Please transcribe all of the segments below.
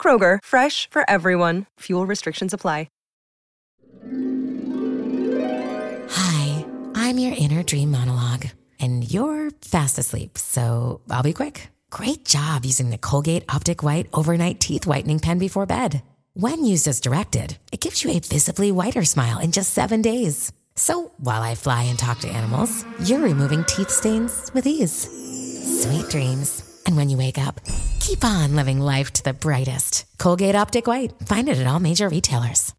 Kroger, fresh for everyone. Fuel restrictions apply. Hi, I'm your inner dream monologue, and you're fast asleep, so I'll be quick. Great job using the Colgate Optic White Overnight Teeth Whitening Pen before bed. When used as directed, it gives you a visibly whiter smile in just seven days. So while I fly and talk to animals, you're removing teeth stains with ease. Sweet dreams. And when you wake up, keep on living life to the brightest. Colgate Optic White. Find it at all major retailers.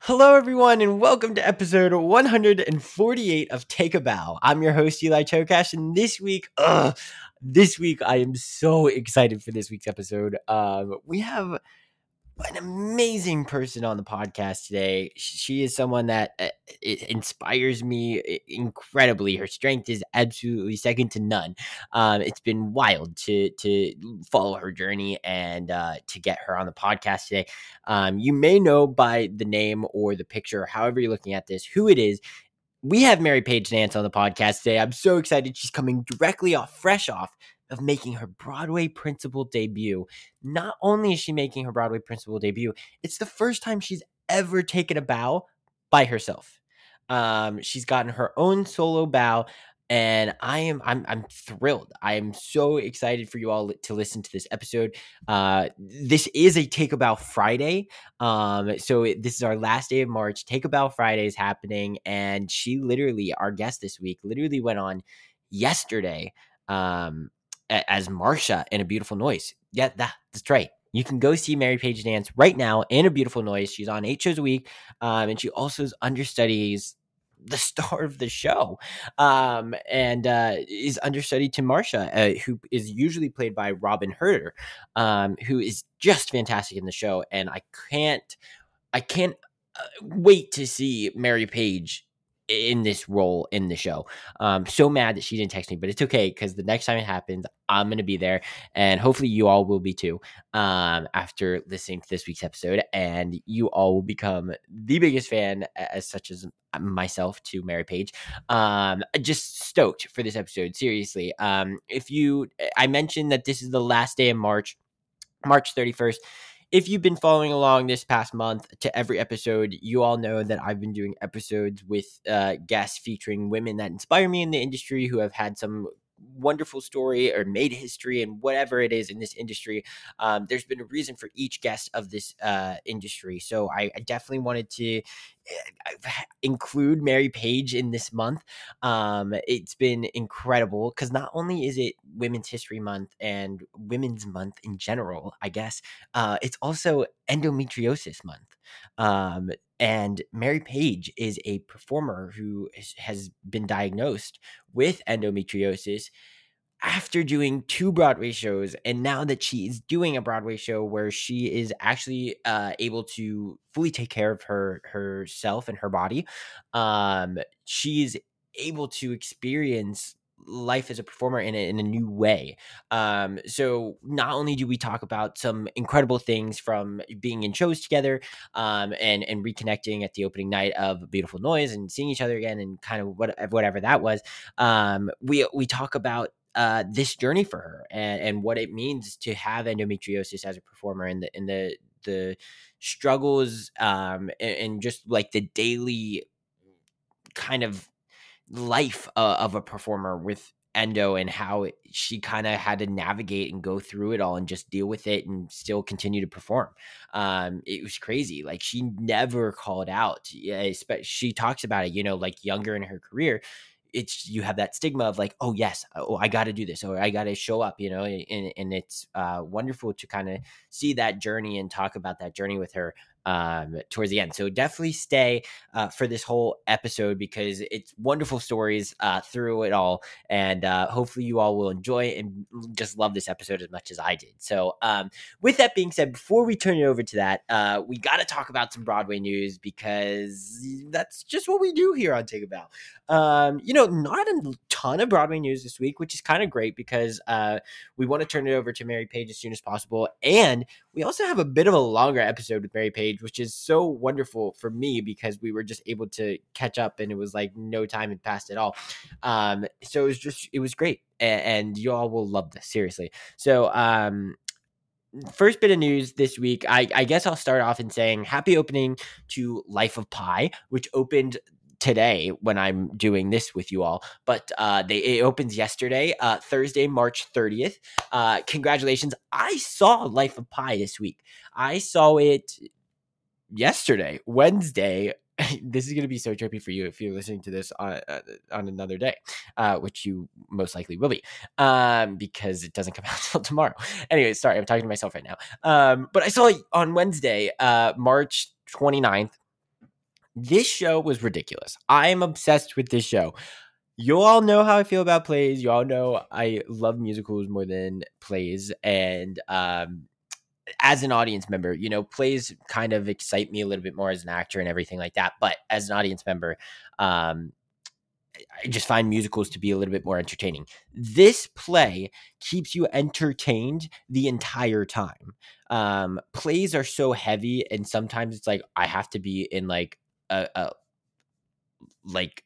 Hello, everyone, and welcome to episode 148 of Take a Bow. I'm your host, Eli Tokash, and this week, ugh, this week I am so excited for this week's episode. Um, we have an amazing person on the podcast today. She is someone that uh, inspires me incredibly. Her strength is absolutely second to none. Um, it's been wild to to follow her journey and uh, to get her on the podcast today. Um, you may know by the name or the picture, however you're looking at this, who it is. We have Mary Page Nance on the podcast today. I'm so excited. She's coming directly off, fresh off of making her Broadway principal debut. Not only is she making her Broadway principal debut, it's the first time she's ever taken a bow by herself. Um, she's gotten her own solo bow, and I am I'm I'm thrilled. I am so excited for you all to listen to this episode. Uh, this is a Take a Bow Friday, um, so this is our last day of March. Take a Bow Friday is happening, and she literally, our guest this week, literally went on yesterday. Um, as Marsha in A Beautiful Noise. Yeah, that, that's right. You can go see Mary Page Nance right now in A Beautiful Noise. She's on eight shows a week, um, and she also understudies the star of the show, um, and uh, is understudy to Marsha, uh, who is usually played by Robyn Hurder, um, who is just fantastic in the show. And I can't, I can't uh, wait to see Mary Page in this role in the show. Um, so mad that she didn't text me, but it's okay because the next time it happens, I'm gonna be there, and hopefully you all will be too. Um, after listening to this week's episode, and you all will become the biggest fan, as such as myself to Mary Page. Um, just stoked for this episode. Seriously. Um, if you, I mentioned that this is the last day of March, March 31st if you've been following along this past month to every episode, you all know that I've been doing episodes with uh, guests featuring women that inspire me in the industry who have had some wonderful story or made history and whatever it is in this industry. Um, there's been a reason for each guest of this uh, industry. So I, I, definitely wanted to eh, include Mary Page in this month. Um, it's been incredible because not only is it Women's History Month and Women's Month in general, I guess, uh, it's also Endometriosis Month. Um, and Mary Page is a performer who has been diagnosed with endometriosis after doing two Broadway shows, and now that she is doing a Broadway show where she is actually uh, able to fully take care of her herself and her body, um, she's able to experience life as a performer in a, in a new way. Um, so not only do we talk about some incredible things from being in shows together um, and and reconnecting at the opening night of Beautiful Noise and seeing each other again and kind of what, whatever that was, um, we we talk about uh, this journey for her and, and what it means to have endometriosis as a performer and the in the the struggles um, and, and just like the daily kind of life uh, of a performer with Endo and how she kind of had to navigate and go through it all and just deal with it and still continue to perform. Um, it was crazy. Like she never called out. She talks about it, you know, like younger in her career. It's you have that stigma of like, oh yes, oh I got to do this, or I got to show up, you know, and, and it's uh, wonderful to kind of see that journey and talk about that journey with her. Um, towards the end. So definitely stay uh, for this whole episode because it's wonderful stories uh, through it all, and uh, hopefully you all will enjoy and just love this episode as much as I did. So um, with that being said, before we turn it over to that, uh, we got to talk about some Broadway news because that's just what we do here on Take a Bow. Um, you know, not a ton of Broadway news this week, which is kind of great because uh, we want to turn it over to Mary Page as soon as possible, and we also have a bit of a longer episode with Mary Page, which is so wonderful for me because we were just able to catch up and it was like no time had passed at all. Um, so it was just it was great, and, and you all will love this seriously. So um, first bit of news this week, I, I, guess I'll start off in saying happy opening to Life of Pi, which opened today when I'm doing this with you all. But uh, they it opens yesterday, uh, Thursday, March 30th. Uh, congratulations! I saw Life of Pi this week. I saw it yesterday, Wednesday. this is going to be so trippy for you if you're listening to this on, uh, on another day, uh, which you most likely will be, um, because it doesn't come out until tomorrow. Anyway, sorry, I'm talking to myself right now. Um, but I saw it on Wednesday, uh, March 29th, this show was ridiculous. I am obsessed with this show. You all know how I feel about plays. You all know I love musicals more than plays. And um, as an audience member, you know, plays kind of excite me a little bit more as an actor and everything like that. But as an audience member, um, I just find musicals to be a little bit more entertaining. This play keeps you entertained the entire time. Um, plays are so heavy, and sometimes it's like I have to be in like a, a like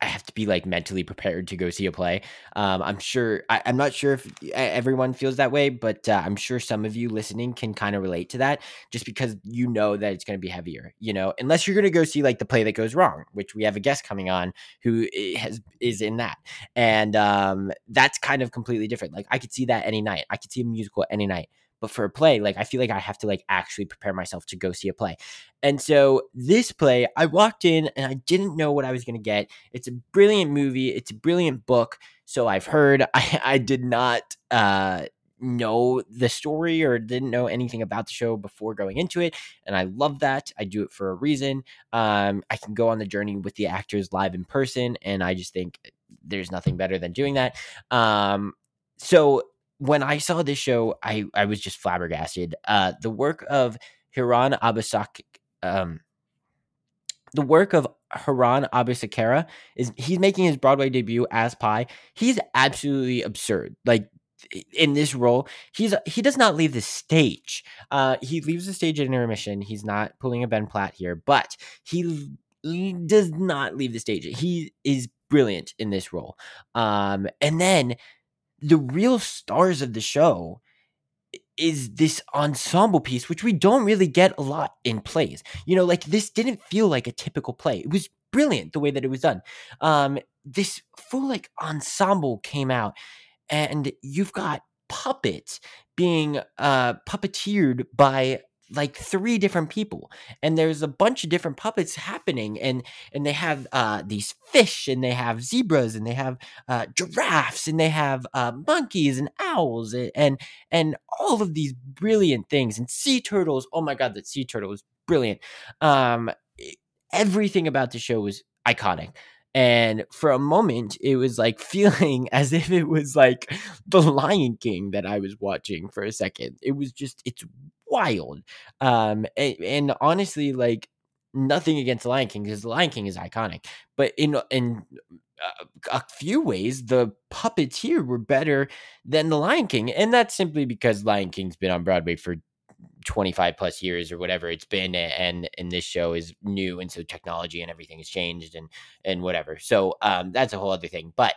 I have to be like mentally prepared to go see a play. Um, I'm sure I, am not sure if everyone feels that way, but uh, I'm sure some of you listening can kind of relate to that, just because you know that it's going to be heavier. You know, unless you're going to go see like the play that goes wrong, which we have a guest coming on who has is in that, and um, that's kind of completely different. Like I could see that any night. I could see a musical any night. But for a play, like I feel like I have to like actually prepare myself to go see a play. And so this play, I walked in and I didn't know what I was going to get. It's a brilliant movie. It's a brilliant book. So I've heard. I, I did not uh, know the story or didn't know anything about the show before going into it. And I love that. I do it for a reason. Um, I can go on the journey with the actors live in person. And I just think there's nothing better than doing that. Um, so when I saw this show, I I was just flabbergasted. Uh, the work of Hiran Abasak, um, the work of Hiran Abeysekera is he's making his Broadway debut as Pi. He's absolutely absurd. Like in this role, he's he does not leave the stage. Uh, he leaves the stage at intermission. He's not pulling a Ben Platt here, but he, he does not leave the stage. He is brilliant in this role. Um, and then the real stars of the show is this ensemble piece, which we don't really get a lot in plays. You know, like this didn't feel like a typical play. It was brilliant the way that it was done. Um, this full like ensemble came out, and you've got puppets being uh puppeteered by like three different people and there's a bunch of different puppets happening and and they have uh these fish and they have zebras and they have uh giraffes and they have uh monkeys and owls and and, and all of these brilliant things and sea turtles oh my god that sea turtle was brilliant. Um everything about the show was iconic and for a moment, it was like feeling as if it was like the Lion King that I was watching for a second. It was just, it's wild. Um, and, and honestly, like nothing against the Lion King because the Lion King is iconic, but in in uh, a few ways, the puppets here were better than the Lion King, and that's simply because Lion King's been on Broadway for 25 plus years or whatever it's been and and this show is new and so technology and everything has changed and and whatever so um that's a whole other thing but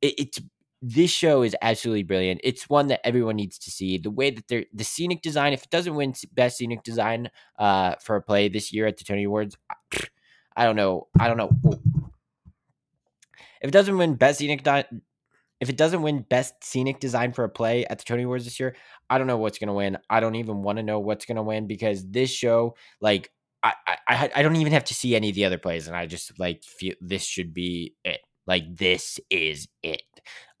it, it's this show is absolutely brilliant. It's one that everyone needs to see. The way that they're the scenic design, if it doesn't win best scenic design uh, for a play this year at the Tony Awards, I don't know. I don't know. If it doesn't win best scenic di- if it doesn't win best scenic design for a play at the Tony Awards this year, I don't know what's gonna win. I don't even want to know what's gonna win because this show, like, I, I I don't even have to see any of the other plays, and I just like feel this should be it. Like this is it.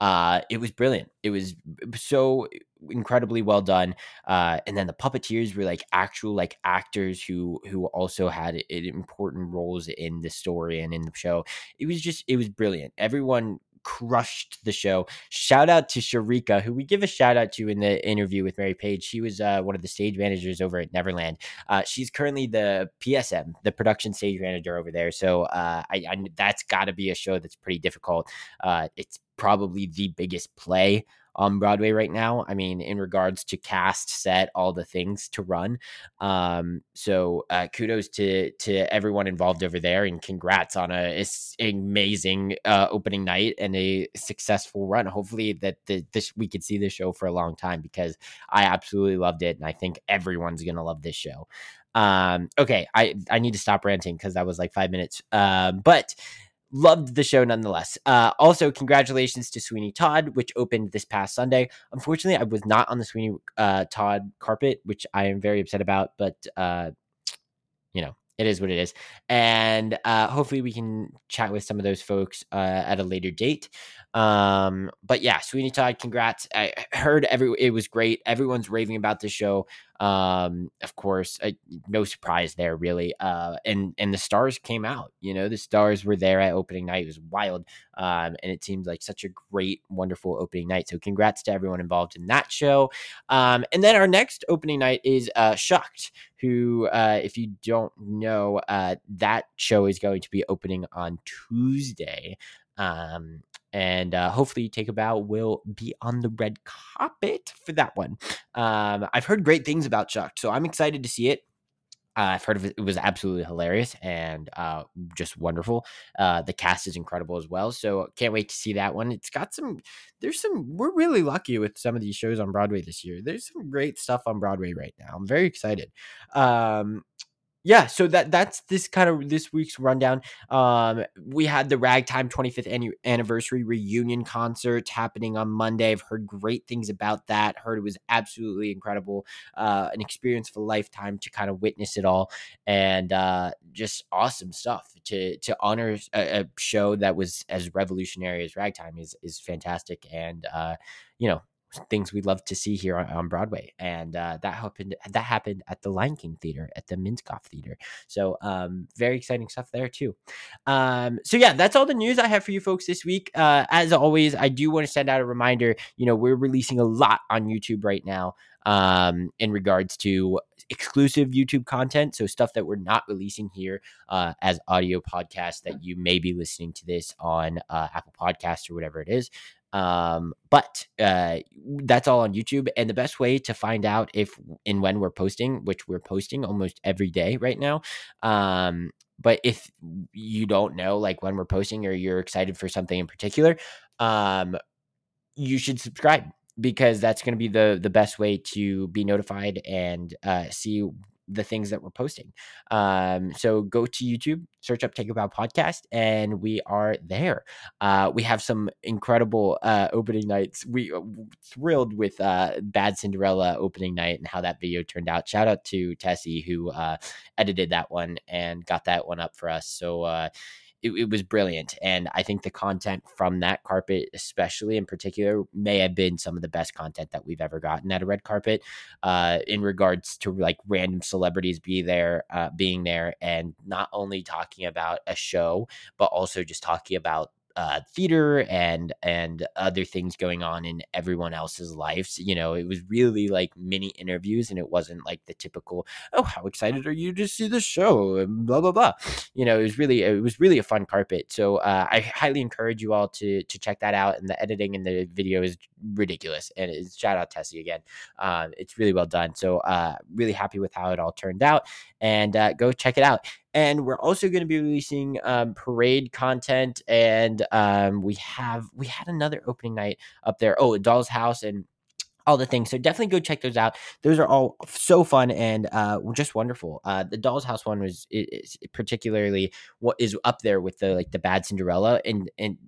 Uh, it was brilliant. It was so incredibly well done. Uh, and then the puppeteers were like actual like actors who who also had important roles in the story and in the show. It was just it was brilliant. Everyone crushed the show. Shout out to Sharika, who we give a shout out to in the interview with Mary Page. She was uh, one of the stage managers over at Neverland. Uh, she's currently the PSM, the production stage manager over there. So uh, I, I, that's got to be a show that's pretty difficult. Uh, it's probably the biggest play on Broadway right now. I mean, in regards to cast, set, all the things to run. Um, so uh, kudos to to everyone involved over there, and congrats on a, a amazing uh, opening night and a successful run. Hopefully, that the, this we could see this show for a long time because I absolutely loved it, and I think everyone's gonna love this show. Um, okay, I I need to stop ranting because that was like five minutes. Um, but loved the show nonetheless. Uh, also, congratulations to Sweeney Todd, which opened this past Sunday. Unfortunately, I was not on the Sweeney uh, Todd carpet, which I am very upset about, but uh, you know, it is what it is. And uh, hopefully, we can chat with some of those folks uh, at a later date. Um, but yeah, Sweeney Todd, congrats. I heard every it was great. Everyone's raving about the show. Um, of course, no surprise there, really. Uh, and and the stars came out. You know, the stars were there at opening night. It was wild. Um, and it seemed like such a great, wonderful opening night. So congrats to everyone involved in that show. Um, and then our next opening night is uh, Shucked, who, uh, if you don't know, uh, that show is going to be opening on Tuesday. Um, and uh, hopefully bow will be on the red carpet for that one um, i've heard great things about Shucked so i'm excited to see it uh, I've heard of it. It was absolutely hilarious and uh, just wonderful. Uh, the cast is incredible as well. So can't wait to see that one. It's got some. There's some. We're really lucky with some of these shows on Broadway this year. There's some great stuff on Broadway right now. I'm very excited. Um, yeah, so that that's this kind of this week's rundown. Um, we had the Ragtime 25th anniversary reunion concert happening on Monday. I've heard great things about that. Heard it was absolutely incredible, uh, an experience of a lifetime to kind of witness it all, and uh, just awesome stuff to to honor a, a, show that was as revolutionary as Ragtime is is fantastic, and uh, you know things we'd love to see here on, on Broadway. And uh, that happened. That happened at the Lion King Theater at the Minskoff Theater. So um, very exciting stuff there too. Um, so yeah, that's all the news I have for you folks this week. Uh, as always, I do want to send out a reminder. You know, we're releasing a lot on YouTube right now um, in regards to exclusive YouTube content. So stuff that we're not releasing here uh, as audio podcasts that you may be listening to this on uh, Apple Podcasts or whatever it is. Um, but uh, that's all on YouTube. And the best way to find out if and when we're posting, which we're posting almost every day right now. Um, but if you don't know like when we're posting or you're excited for something in particular, um, you should subscribe because that's going to be the the best way to be notified and uh, see the things that we're posting. Um, so go to YouTube, search up Take a Bow Podcast, and we are there. Uh, we have some incredible uh, opening nights. We uh, thrilled with uh, Bad Cinderella opening night and how that video turned out. Shout out to Tessie who uh, edited that one and got that one up for us. So it, it, was brilliant. And I think the content from that carpet, especially in particular, may have been some of the best content that we've ever gotten at a red carpet uh, in regards to like random celebrities be there, uh, being there, and not only talking about a show, but also just talking about uh, theater and and other things going on in everyone else's lives. You know, it was really like mini interviews, and it wasn't like the typical "Oh, how excited are you to see the show?" and blah blah blah. You know, it was really it was really a fun carpet. So uh, I highly encourage you all to to check that out. And the editing and the video is ridiculous. And shout out Tessie again. Uh, it's really well done. So uh, really happy with how it all turned out. And uh, go check it out. And we're also going to be releasing um, parade content, and um, we have we had another opening night up there. Oh, Doll's House and all the things. So definitely go check those out. Those are all so fun and uh, just wonderful. Uh, the Doll's House one was is particularly what is up there with the like the Bad Cinderella and and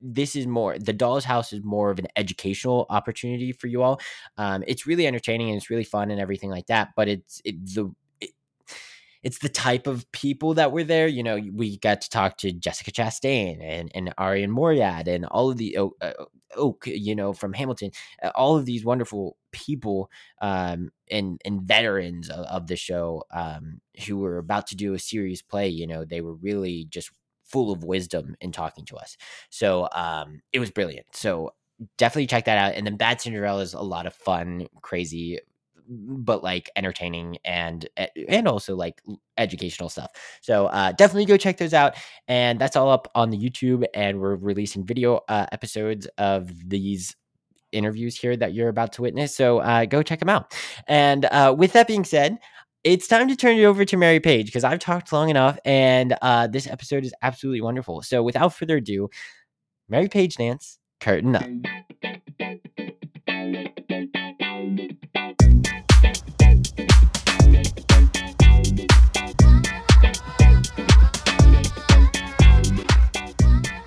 this is more the doll's house is more of an educational opportunity for you all um, it's really entertaining and it's really fun and everything like that but it's it, the it's the type of people that were there. You know, we got to talk to Jessica Chastain and and Arian Moayed and all of the Oak, uh, Oak you know, from Hamilton, uh, all of these wonderful people um, and and veterans of, of the show um, who were about to do a serious play. You know, they were really just full of wisdom in talking to us. So um, it was brilliant. So definitely check that out. And then Bad Cinderella is a lot of fun, crazy, but like entertaining and and also like educational stuff. So uh, definitely go check those out. And that's all up on the YouTube. And we're releasing video uh, episodes of these interviews here that you're about to witness. So uh, go check them out. And uh, with that being said, it's time to turn it over to Mary Page because I've talked long enough, and uh, this episode is absolutely wonderful. So without further ado, Mary Page Nance, curtain up.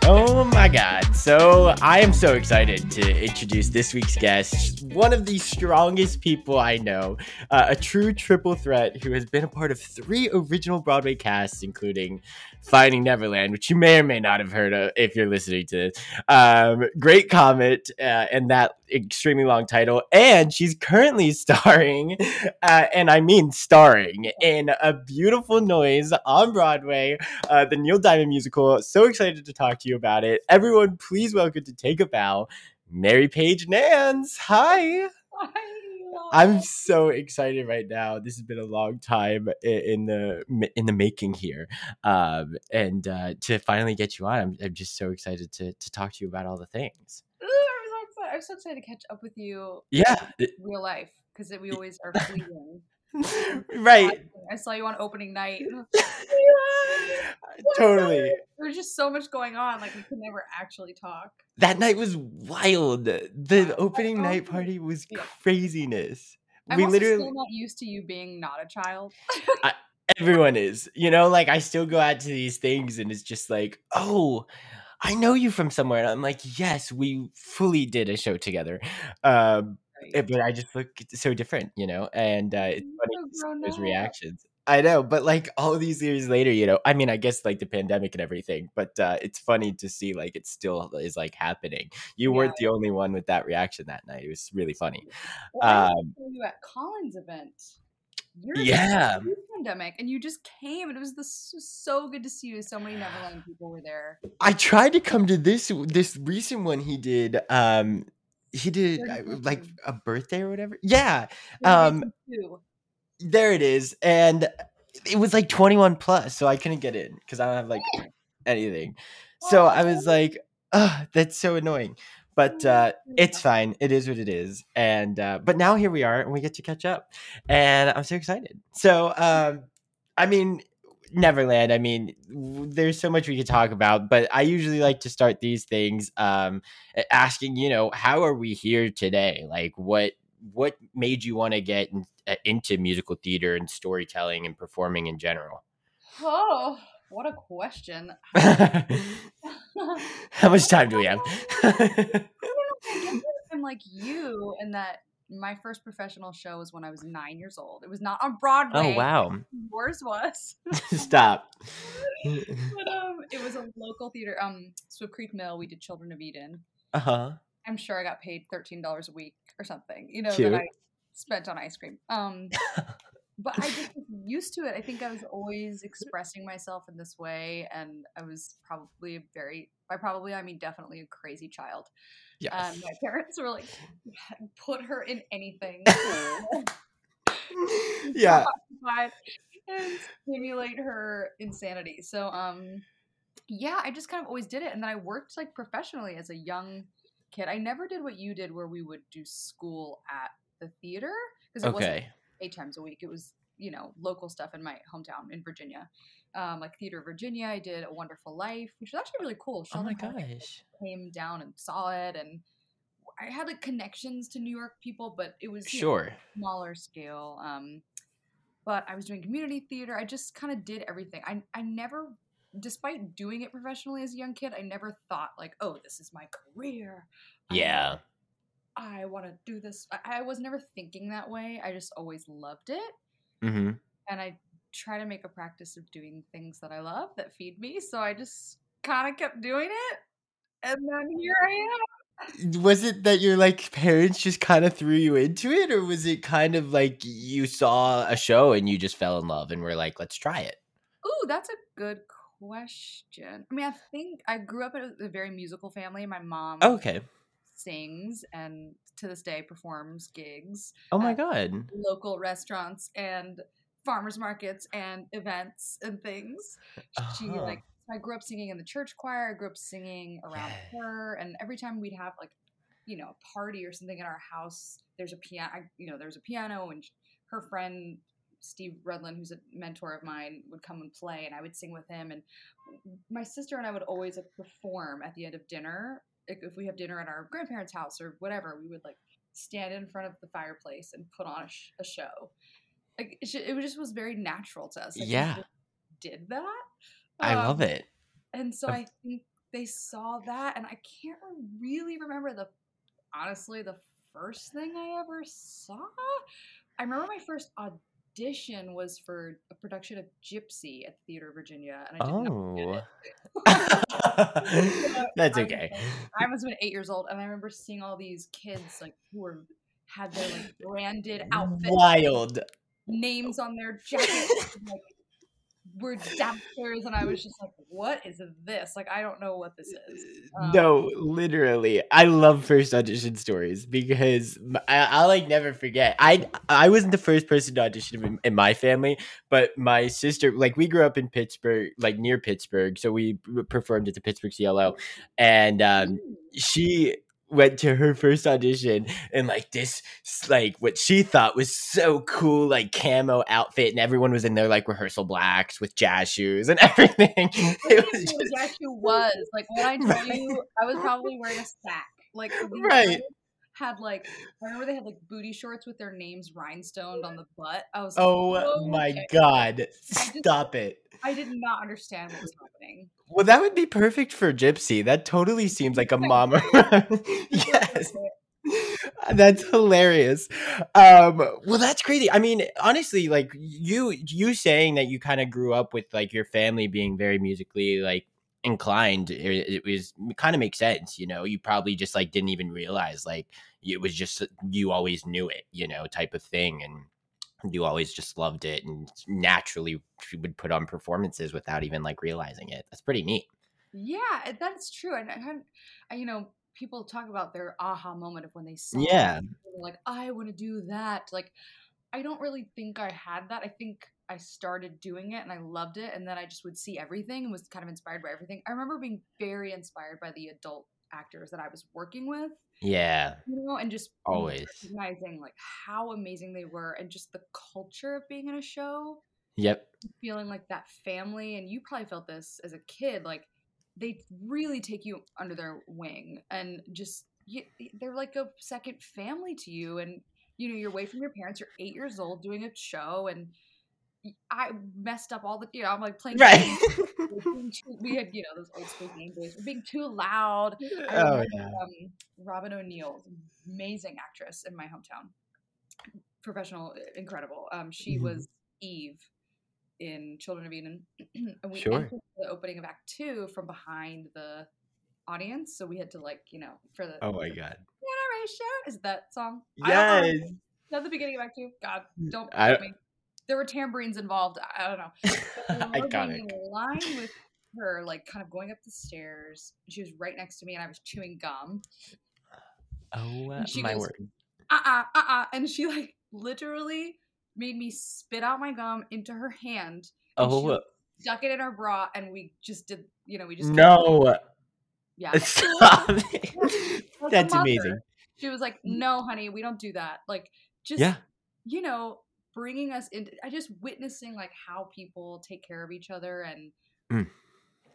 Oh my God. So I am so excited to introduce this week's guest, one of the strongest people I know, uh, a true triple threat who has been a part of three original Broadway casts, including Finding Neverland, which you may or may not have heard of if you're listening to this. Um, Great Comet uh, and that extremely long title. And she's currently starring, uh, and I mean starring, in A Beautiful Noise on Broadway, uh, the Neil Diamond musical. So excited to talk to you about it. Everyone, please welcome to Take a Bow, Mary Page Nance. Hi. Hi. I'm so excited right now. This has been a long time in the in the making here, um, and uh, to finally get you on, I'm, I'm just so excited to to talk to you about all the things. Ooh, I'm so excited. I'm so excited to catch up with you. Yeah, real life because we always are fleeting. right. I saw you on opening night. totally. There was just so much going on. Like we could never actually talk. That night was wild. The opening night party was craziness. I'm we literally still not used to you being not a child. I, everyone is, you know, like I still go out to these things and it's just like, oh, I know you from somewhere. And I'm like, yes, we fully did a show together. Um, right. But I just look so different, you know, and uh, it's funny those reactions. I know, but like all these years later, you know, I mean, I guess like the pandemic and everything, but uh, it's funny to see like it still is like happening. You yeah. weren't the only one with that reaction that night. It was really funny. Well, um, you at Colin's event. You're yeah. Pandemic, and you just came, and it was this so good to see you. So many Neverland people were there. I tried to come to this this recent one he did. Um, he did like a birthday or whatever. Yeah. Um, there it is, and it was like 21 plus, so I couldn't get in because I don't have like anything. So I was like, oh, that's so annoying. But uh, it's fine. It is what it is. And uh, but now here we are, and we get to catch up, and I'm so excited. So um, I mean, Neverland. I mean, there's so much we could talk about, but I usually like to start these things um, asking, you know, how are we here today? Like, what what made you want to get in, uh, into musical theater and storytelling and performing in general? Oh, what a question! how much time do we have? I'm like you, in that my first professional show was when I was nine years old. It was not on Broadway. Oh wow! Yours was. Stop. but um, it was a local theater. Um, Swift Creek Mill. We did Children of Eden. Uh huh. I'm sure I got paid thirteen dollars a week or something. You know Cute. that I spent on ice cream. Um, but I just was used to it. I think I was always expressing myself in this way, and I was probably a very by probably I mean definitely a crazy child. Yes. Um, my parents were like, put her in anything. yeah. And stimulate her insanity. So, um, yeah, I just kind of always did it. And then I worked like professionally as a young kid. I never did what you did where we would do school at the theater because it okay. wasn't eight times a week. It was, you know, local stuff in my hometown in Virginia um, like Theater Virginia. I did A Wonderful Life, which was actually really cool. Sheldon oh my gosh! Came down and saw it, and I had like connections to New York people, but it was sure know, smaller scale. Um, but I was doing community theater. I just kind of did everything. I I never, despite doing it professionally as a young kid, I never thought like, oh, this is my career. Yeah. I, I want to do this. I, I, was never thinking that way. I just always loved it. Mm-hmm. And I try to make a practice of doing things that I love that feed me. So I just kind of kept doing it. And then here I am. Was it that your like parents just kind of threw you into it, or was it kind of like you saw a show and you just fell in love and were like, let's try it? Ooh, that's a good question. I mean, I think I grew up in a, a very musical family. My mom oh, Okay. sings and to this day performs gigs Oh my god. local restaurants and farmers markets and events and things. She Uh-huh. like I grew up singing in the church choir. I grew up singing around Yeah. her, and every time we'd have like, you know, a party or something in our house, there's a piano. You know, there's a piano, and her friend Steve Rudlin, who's a mentor of mine, would come and play, and I would sing with him. And my sister and I would always like, perform at the end of dinner. If we have dinner at our grandparents' house or whatever, we would like stand in front of the fireplace and put on a, sh- a show. Like it, it just was very natural to us. Like, Yeah. did that. I love Um, it. And so I think they saw that, and I can't really remember the honestly the first thing I ever saw. I remember my first audition was for a production of Gypsy at the Theater of Virginia, and I did not get Oh. That's okay. was- I must have been eight years old, and I remember seeing all these kids like who were had their like branded outfits, Wild. Names on their jackets, like were downstairs, and I was just like, "What is this? Like, I don't know what this is." Um, no, literally. I love first audition stories because I'll like never forget. I I wasn't the first person to audition in, in my family, but my sister, like we grew up in Pittsburgh, like near Pittsburgh, so we performed at the Pittsburgh CLO, and um, she went to her first audition in like this like what she thought was so cool like camo outfit and everyone was in their like rehearsal blacks with jazz shoes and everything it was just what Jackie was. Like when I tell Right. you, I was probably wearing a sack. Like Right. Had like I remember they had like booty shorts with their names rhinestoned on the butt. I was like Oh "Whoa, my okay." god. just- Stop it. I did not understand what was happening. Well, that would be perfect for Gypsy. That totally seems like a mama. yes. That's hilarious. Um, well, that's crazy. I mean, honestly, like you you saying that you kind of grew up with like your family being very musically like inclined, it, it was kind of makes sense, you know. You probably just like didn't even realize like it was just uh, you always knew it, you know, type of thing and you always just loved it and naturally would put on performances without even like realizing it. That's pretty neat. Yeah, eh, that's true. And I, I you know, people talk about their aha moment of when they saw Yeah. it, like, I want to do that. Like, I don't really think I had that. I think I started doing it and I loved it, and then I just would see everything and was kind of inspired by everything. I remember being very inspired by the adult actors that I was working with, Yeah, you know, and just always. recognizing like how amazing they were and just the culture of being in a show Yep. feeling like that family and you probably felt this as a kid like they really take you under their wing and just you, they're like a second family to you and you know you're away from your parents you're eight years old doing a show and i messed up all the you know i'm like playing Right. games, too- we had you know those old school game days being too loud I oh remember, yeah. um, Robin O'Neill, amazing actress in my hometown, professional, incredible. Um, she Mhm. was Eve in Children of Eden, and we Sure. entered the opening of Act Two from behind the audience, so we had to like you know for the Oh my god. generation is that song? I don't know. Yes. Is the beginning of Act Two? God, don't I- me. There were tambourines involved. I don't know. I got in line with her, like kind of going up the stairs. She was right next to me, and I was chewing gum. Oh she my goes, word. uh uh uh uh and she like literally made me spit out my gum into her hand and she, Oh like, stuck it in her bra and we just did you know we just no. yeah Stop it. That's amazing. she was like no honey we don't do that like just Yeah. you know bringing us into i just witnessing like how people take care of each other and Mm.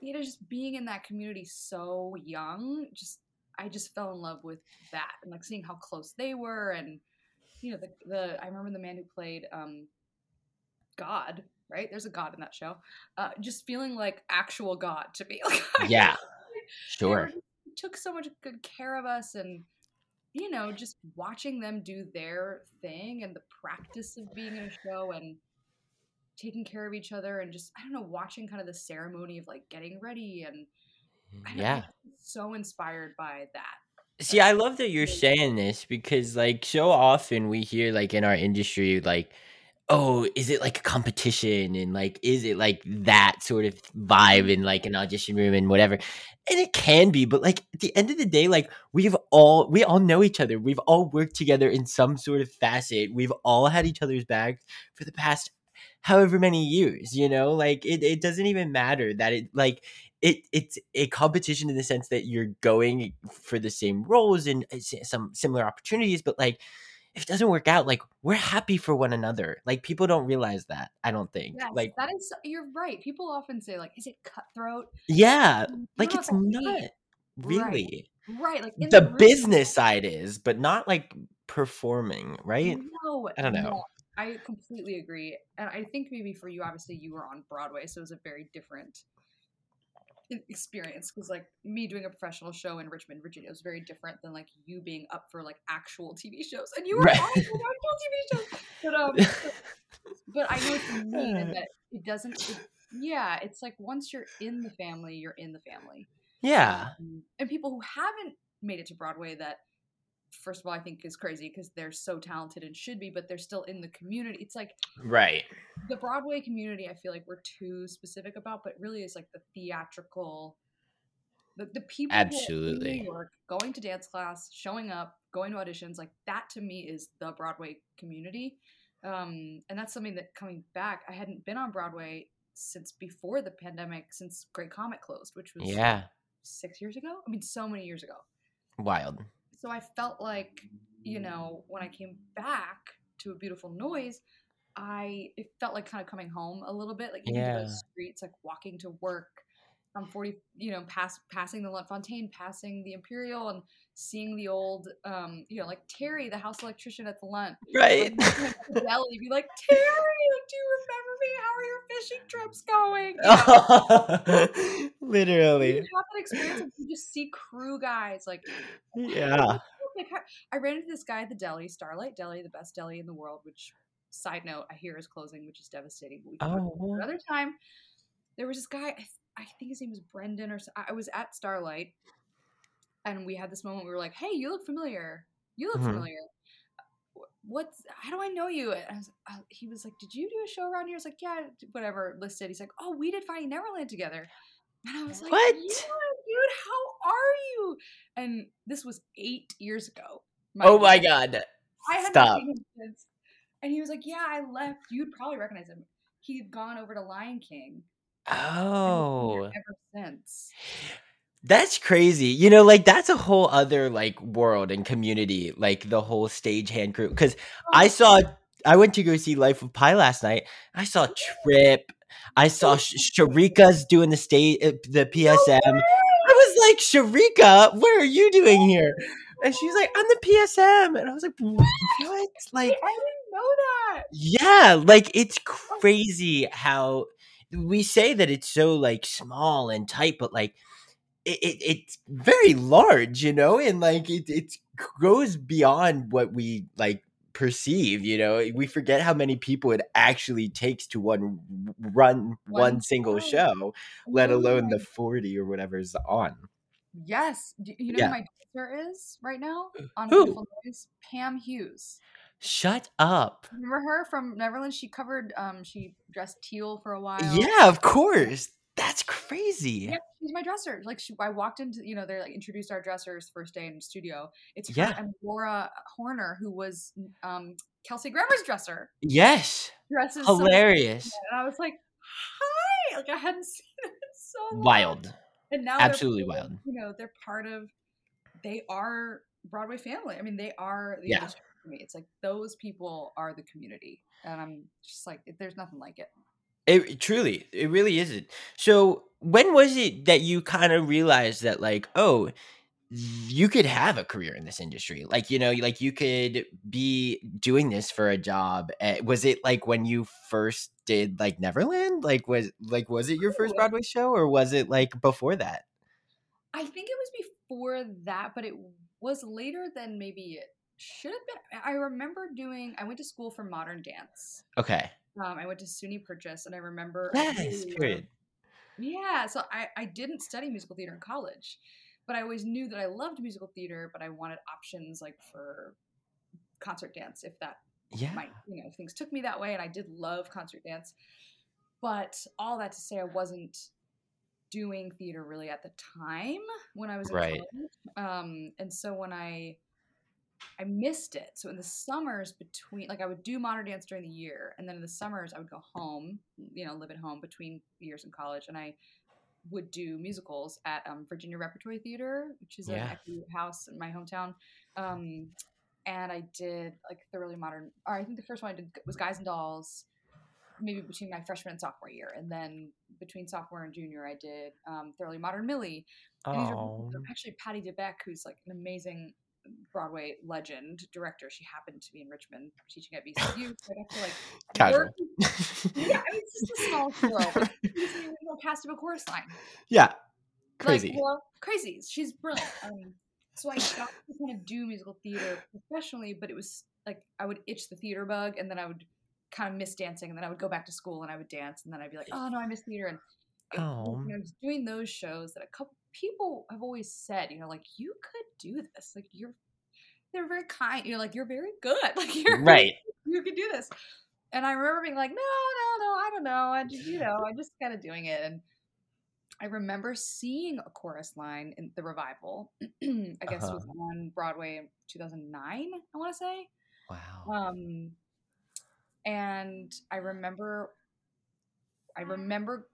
you know just being in that community so young just i just fell in love with that and like seeing how close they were and you know the, the i remember the man who played um god right there's a god in that show uh just feeling like actual god to me like Yeah. Sure. took so much good care of us and you know just watching them do their thing and the practice of being in a show and taking care of each other and just I don't know, watching kind of the ceremony of like getting ready and don't know, Yeah. So inspired by that. See, I love that you're saying this because, like, so often we hear, like, in our industry, like, oh, is it like a competition? And, like, is it like that sort of vibe in, like, an audition room and whatever? And it can be, but, like, at the end of the day, like, we've all, we all know each other. We've all worked together in some sort of facet. We've all had each other's backs for the past however many years, you know? Like, it, it doesn't even matter that it, like, it it's a competition in the sense that you're going for the same roles and uh, some similar opportunities but like if it doesn't work out like we're happy for one another like people don't realize that i don't think Yes, like that is you're right. People often say like, is it cutthroat? yeah like it's not really Right, like in the room- business side is but not like performing right No, I don't know. no, I completely agree, and I think maybe for you, obviously, you were on Broadway, so it was a very different experience. Because like me doing a professional show in Richmond, Virginia, was very different than like you being up for like actual TV shows, and you were Right. on actual TV shows. But um, but, but I know what you mean, and that it doesn't. It, yeah, it's like once you're in the family, you're in the family. yeah Um, and people who haven't made it to Broadway that first of all I think is crazy because they're so talented and should be, but they're still in the community. It's like right the Broadway community I feel like we're too specific about, but really is like the theatrical the, the people Absolutely. York going to dance class, showing up, going to auditions, like that to me is the Broadway community. Um, and that's something that coming back, I hadn't been on Broadway since before the pandemic, since Great Comet closed, which was yeah six years ago. I mean, so many years ago. wild So I felt like, you know, when I came back to a beautiful noise, I it felt like kind of coming home a little bit. Like even Yeah. those streets, like walking to work. I'm 40, you know, pass passing the Lunt-Fontanne, passing the Imperial, and seeing the old, um, you know, like Terry, the house electrician at the Lunt. right the deli, be like, Terry, do you remember me? How are your fishing trips going? You know? you literally have that experience of you just see crew guys like yeah like I ran into this guy at the deli, Starlight Deli, the best deli in the world. Which, side note, I hear is closing, which is devastating. But we can talk about it oh another time. There was this guy. I, th- I think his name was Brendan, or so, I was at Starlight, and we had this moment. We were like, "Hey, you look familiar. You look Mhm. familiar. Wh- What's? How do I know you?" And I was, uh, he was like, "Did you do a show around here?" I was like, "Yeah, whatever." Listed. He's like, "Oh, we did Finding Neverland together." And I was like, What? "Yeah, dude, how are you?" And this was eight years ago. oh my god I stop not seen him since. And he was like, "Yeah, I left. You'd probably recognize him. He'd gone over to Lion King and he's been oh ever since." That's crazy. You know, like that's a whole other like world and community, like the whole stagehand crew. Because I Oh, saw, I went to go see Life of Pi last night. I saw Trip. I saw Sh- Sharika's doing the state, uh, the PSM. I was like, Sharika, what are you doing here? And she's like, I'm the PSM. And I was like, what? Like, I didn't know that. yeah, like it's crazy how we say that it's so like small and tight, but like it, it it's very large, you know, and like it it goes beyond what we like perceive, you know. We forget how many people it actually takes to one run one, One single show. show, let alone the 40 or whatever is on. Yes. You know Yeah. who my dancer is right now on Who? Beautiful Noise? Pam Hughes. Shut up. Remember her from Neverland? She covered. Um, she dressed teal for a while. Yeah, of course. That's crazy. Yeah, she's my dresser. Like she, I walked into, you know, they like introduced our dressers first day in studio. It's her Yeah. and Laura Horner, who was um Kelsey Grammer's dresser. Yes. Dresses so- Hilarious. and I was like, hi! Like I hadn't seen it so long. Wild. And now Absolutely of- wild. You know, they're part of. They are Broadway family. I mean, they are the Yeah. industry for me. It's like those people are the community, and I'm just like, there's nothing like it. It truly, it really isn't. So, when was it that you kind of realized that, like, oh, you could have a career in this industry? Like, you know, like you could be doing this for a job. Eh, Was it like when you first did like Neverland? Like, was like was it your first Broadway show, or was it like before that? I think it was before that, but it was later than maybe it should have been. I remember doing. I went to school for modern dance. Okay. Um, I went to SUNY Purchase, and I remember. Yes. really-. Yeah, so I I didn't study musical theater in college, but I always knew that I loved musical theater, but I wanted options like for concert dance if that Yeah. might you know if things took me that way, and I did love concert dance. But all that to say, I wasn't doing theater really at the time when I was in Right. college. Um, and so when I I missed it. So in the summers between like I would do modern dance during the year and then in the summers I would go home, you know, live at home between years in college and I would do musicals at um, Virginia Repertory Theater, which is Yeah. equity house in my hometown. Um, and I did like thoroughly modern or I think the first one I did was Guys and Dolls maybe between my freshman and sophomore year and then between sophomore and junior I did um, thoroughly modern Millie and these are Oh. actually Patti D'Beck, who's like an amazing Broadway legend director. She happened to be in Richmond teaching at VCU. So I got to like Casual. work- Yeah, I mean, it's just a small show. but She's the cast of a chorus line. yeah. Crazy. Like, well, crazy. She's brilliant. Um, so I got to kind of do musical theater professionally, but it was like I would itch the theater bug, and then I would kind of miss dancing, and then I would go back to school and I would dance, and then I'd be like, oh no, I miss theater. And Oh. I was doing those shows that a couple people have always said, you know, like you could do this, like you're, they're very kind, you know, like you're very good, like you're right. you could do this. And I remember being like, no, no, no, I don't know. I just, you know, I'm just kind of doing it. And I remember seeing a chorus line in the revival. I guess it was on Broadway in 2009, I want to say. Wow. Um, and I remember, I remember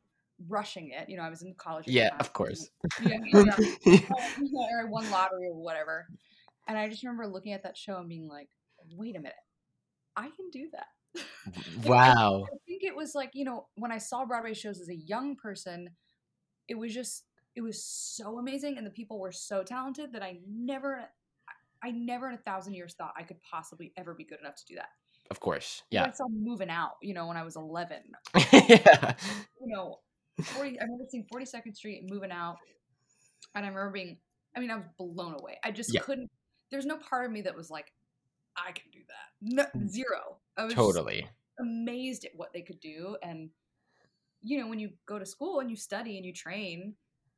rushing it. You know, I was in college. Yeah, of course. Yeah, uh, yeah, yeah. or I won lottery or whatever. And I just remember looking at that show and being like, wait a minute, I can do that. wow. I think it was like, you know, when I saw Broadway shows as a young person, it was just, it was so amazing. And the people were so talented that I never, I never in a thousand years thought I could possibly ever be good enough to do that. Of course. Yeah. I saw Movin' Out, you know, when I was 11, yeah. you know, 40, I remember seeing 42nd Street and Movin' Out. And I remember being, I mean, I was blown away. I just Yeah. couldn't, there's no part of me that was like, I can do that. No, mm. zero. I was Totally. amazed at what they could do. And, you know, when you go to school and you study and you train,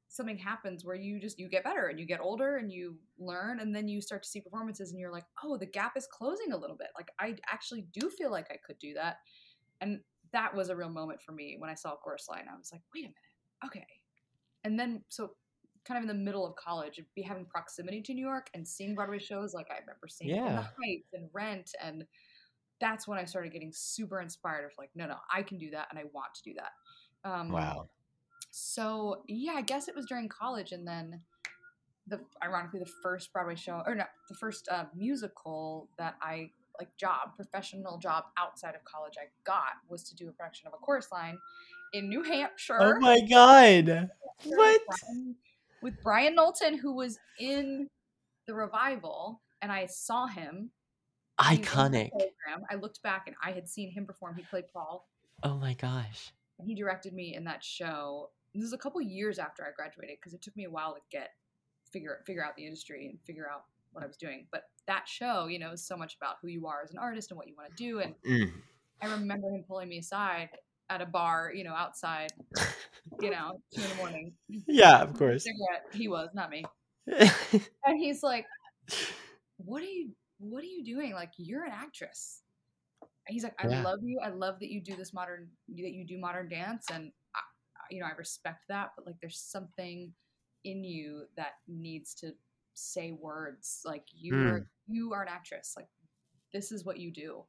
something happens where you just, you get better and you get older and you learn and then you start to see performances and you're like, oh, the gap is closing a little bit. Like, I actually do feel like I could do that. And that was a real moment for me when I saw Chorus Line. I was like, wait a minute, okay. And then, so kind of in the middle of college, be having proximity to New York and seeing Broadway shows like I remember seeing In Yeah. the Heights and Rent, and that's when I started getting super inspired of like, no, no, I can do that and I want to do that. Um, Wow. So yeah, I guess it was during college, and then the ironically the first Broadway show or no, the first uh, musical that I like job professional job outside of college I got was to do a production of a chorus line in New Hampshire. Oh my god. with What? Brian, with Brian Knowlton, who was in the revival, and I saw him. he was in the Iconic. I looked back and I had seen him perform. He played Paul Oh my gosh. and he directed me in that show. This is a couple years after I graduated because it took me a while to get figure figure out the industry and figure out what I was doing. But that show, you know, is so much about who you are as an artist and what you want to do. And Mm. I remember him pulling me aside at a bar, you know, outside, you know, two in the morning. Yeah, of course. He was not me. And he's like, "What are you? What are you doing? Like, you're an actress." And he's like, "I Yeah. love you. I love that you do this modern, that you do modern dance, and I- you know, I respect that. But like, there's something in you that needs to say words. Like, you Hmm. are, you are an actress. Like, this is what you do."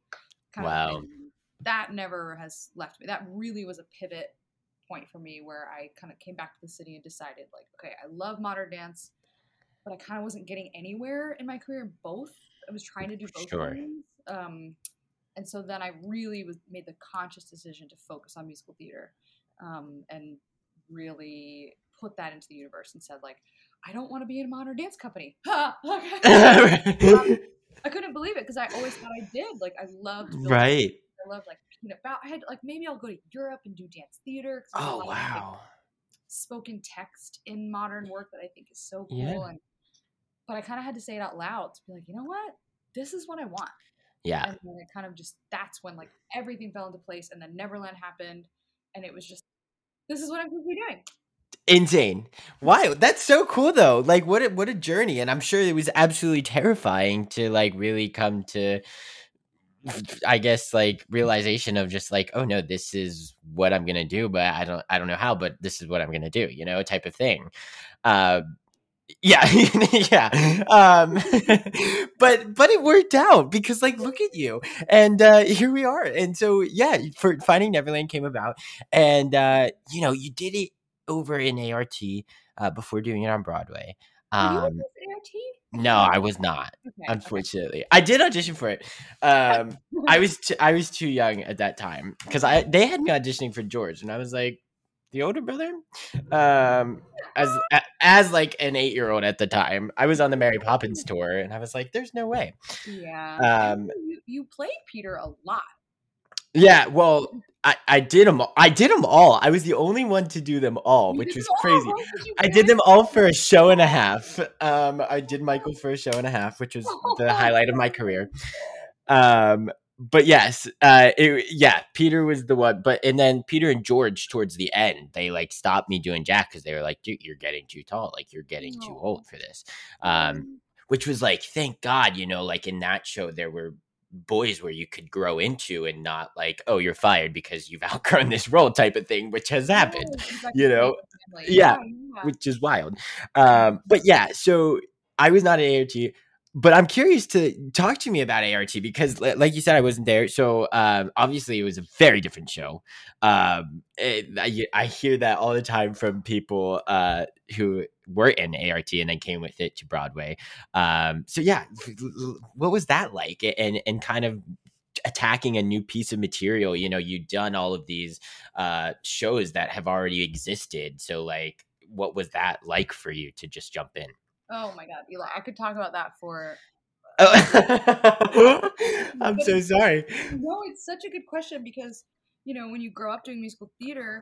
kind Wow. That never has left me. That really was a pivot point for me where I kind of came back to the city and decided, like, okay, I love modern dance but I kind of wasn't getting anywhere in my career both. I was trying to do both Sure. things. Um, and so then I really was made the conscious decision to focus on musical theater um, and really put that into the universe and said like, I don't want to be in a modern dance company. Okay. Um, I couldn't believe it because I always thought I did. Like I loved building- right. I loved like Pina Bausch. I had like maybe I'll go to Europe and do dance theater. Oh of, like, wow. spoken text in modern work that I think is so cool. Yeah. And but I kind of had to say it out loud to be like, you know what? this is what I want. Yeah. And then it kind of just that's when like everything fell into place and then Neverland happened and it was just this is what I'm supposed to be doing. Insane. Wow, that's so cool though. Like what a, what a journey and I'm sure it was absolutely terrifying to like really come to I guess like realization of just like oh no this is what I'm to do but I don't I don't know how but this is what I'm to do, you know, type of thing. Uh yeah yeah um but but it worked out because like look at you and uh here we are and so yeah for finding neverland came about and uh you know you did it over in ART uh before doing it on broadway Were you in um no i was not Okay, okay. unfortunately i did audition for it um i was t- i was too young at that time because i they had me auditioning for george and i was like the older brother um as as like an eight year old at the time i was on the mary poppins tour and i was like there's no way Yeah. Um you, you played Peter a lot. yeah well i i did them i did them all i was the only one to do them all You which was crazy how could you I did them all for a show and a half. Um, I did Michael for a show and a half, which was the highlight of my career. Um, but yes, uh, it, yeah, Peter was the one. But and then Peter and George towards the end, they like stopped me doing Jack because they were like, "Dude, you're getting too tall. Like you're getting too old for this." Um, which was like, thank God, you know, like in that show there were boys where you could grow into and not like, oh, you're fired because you've outgrown this role type of thing, which has happened No, exactly you know? Yeah, yeah. which is wild. Um, but yeah, so I was not an ART, but I'm curious to talk to me about ART because, like you said, I wasn't there. So um, obviously, it was a very different show. Um, it- I, I hear that all the time from people uh, who were in ART and then came with it to Broadway. Um, so yeah, what was that like? And and kind of attacking a new piece of material you know you've done all of these uh shows that have already existed so like what was that like for you to just jump in Oh my god, Eli, I could talk about that for oh. i'm so sorry No, it's such a good question because, you know, when you grow up doing musical theater,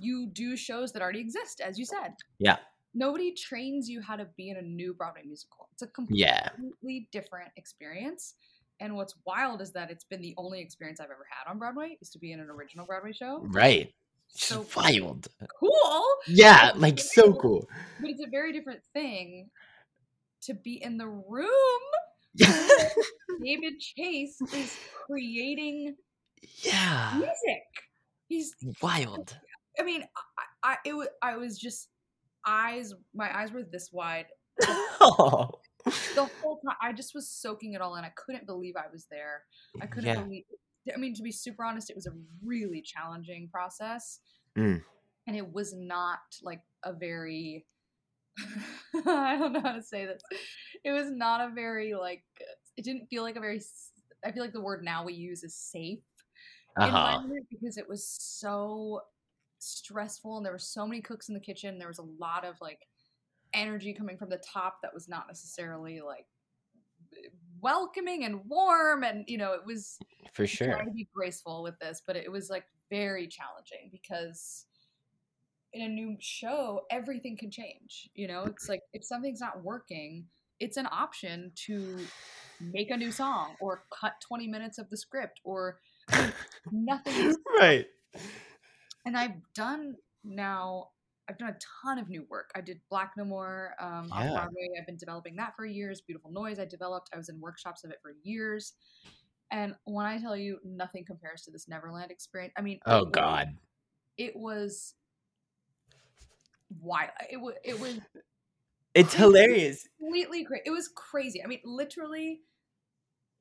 You do shows that already exist, as you said. yeah Nobody trains you how to be in a new Broadway musical. It's a completely yeah different experience. And what's wild is that it's been the only experience I've ever had on Broadway is to be in an original Broadway show. right So wild cool. yeah like so cool But it's a very different thing to be in the room. David Chase is creating yeah music. He's wild I mean, I, I it was I was just eyes my eyes were this wide oh. the whole time. I just was soaking it all in. I couldn't believe I was there. I couldn't Yeah. believe I mean, to be super honest, it was a really challenging process. Mm. And it was not like a very I don't know how to say this. It was not a very like it didn't feel like a very I feel like the word now we use is safe uh-huh environment because it was so stressful and there were so many cooks in the kitchen. There was a lot of like energy coming from the top that was not necessarily like welcoming and warm and you know it was for sure trying to be graceful with this but it was like very challenging because in a new show everything can change you know it's like if something's not working it's an option to make a new song or cut 20 minutes of the script or I mean, nothing right and I've done now I've done a ton of new work. I did Black No More um, Yeah. on Broadway. I've been developing that for years. Beautiful Noise I developed. I was in workshops of it for years. And when I tell you nothing compares to this Neverland experience, I mean, Oh it was- God. it was wild. It was it was It's hilarious. completely crazy. It was crazy. I mean, literally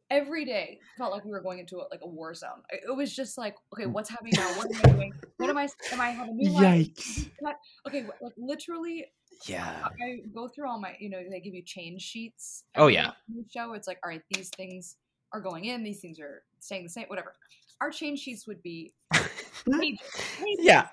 every day felt like we were going into a, like a war zone. It was just like, okay, Mm. what's happening now? What am I doing? What am I? Am I having a new? Yikes. Cut? Okay, like literally, Yeah. I go through all my. You know, they give you change sheets. Oh, yeah. show. It's like, all right, these things are going in. These things are staying the same. Whatever. Our change sheets would be pages, pages. yeah.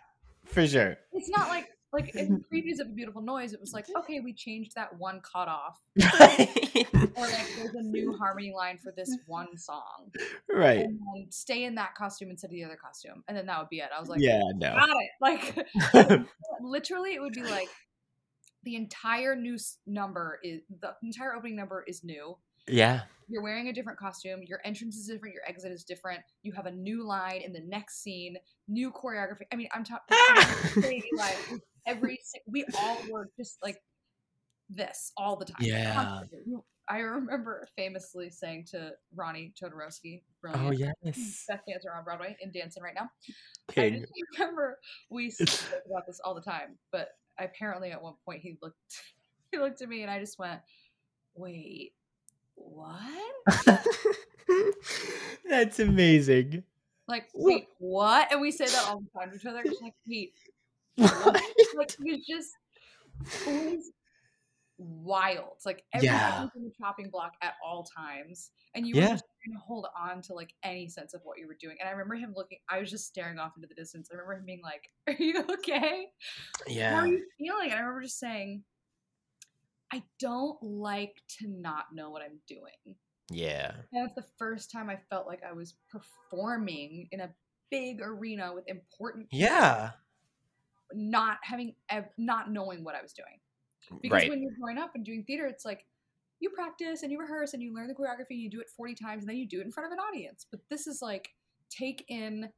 For sure. It's not like like in mm-hmm. previews of a beautiful noise. It was like, okay, we changed that one cut off, Right. or like there's a new harmony line for this one song, right. and then stay in that costume instead of the other costume, and then that would be it. I was like, yeah, no. got it. Like literally, it would be like the entire new number is the entire opening number is new. yeah. You're wearing a different costume. Your entrance is different. Your exit is different. You have a new line in the next scene. New choreography. I mean, I'm talking like every we all were just like this all the time. Yeah. I remember famously saying to Ronnie Todorowski, Oh yes. best dancer on Broadway and dancing right now. I just remember we spoke about this all the time, but apparently at one point he looked he looked at me and I just went, "Wait, what?" That's amazing. Like, wait, what? And we say that all the time to each other. Like, wait, What? like it was just it was wild. Like everything Yeah. was in the chopping block at all times, and you were just trying to hold on to like any sense of what you were doing. And I remember him looking. I was just staring off into the distance. I remember him being like, "Are you okay? How Yeah. are you feeling?" And I remember just saying, "I don't like to not know what I'm doing." Yeah. And it's the first time I felt like I was performing in a big arena with important Yeah. Not having ev- not knowing what I was doing. Because Right. when you're growing up and doing theater, it's like you practice and you rehearse and you learn the choreography and you do it 40 times and then you do it in front of an audience. But this is like take in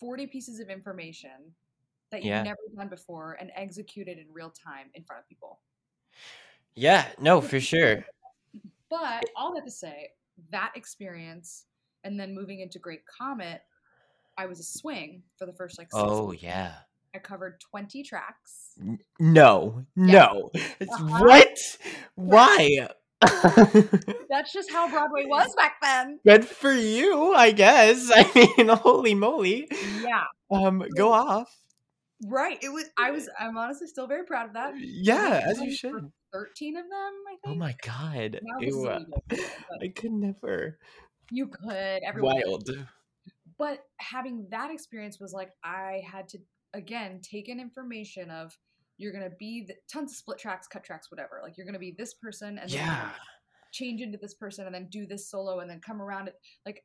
40 pieces of information that you've Yeah. never done before and execute it in real time in front of people. Yeah. No, for sure. But all that to say, that experience and then moving into Great Comet, I was a swing for the first like six Oh weeks. yeah. I covered 20 tracks. N- No. No. It's Uh-huh. What? Why? That's just how Broadway was back then. Good for you, I guess. I mean, holy moly. Yeah. Um, go off. Right. It was I was I'm honestly still very proud of that. Yeah, I as you should. 13 of them, I Oh my god. Now this is a Ew. little bit different, but I could never. you could everyone could. Wild. but having that experience was like I had to again take in information of you're gonna be the, tons of split tracks, cut tracks, whatever. Like you're gonna be this person and then Yeah. change into this person and then do this solo and then come around it. Like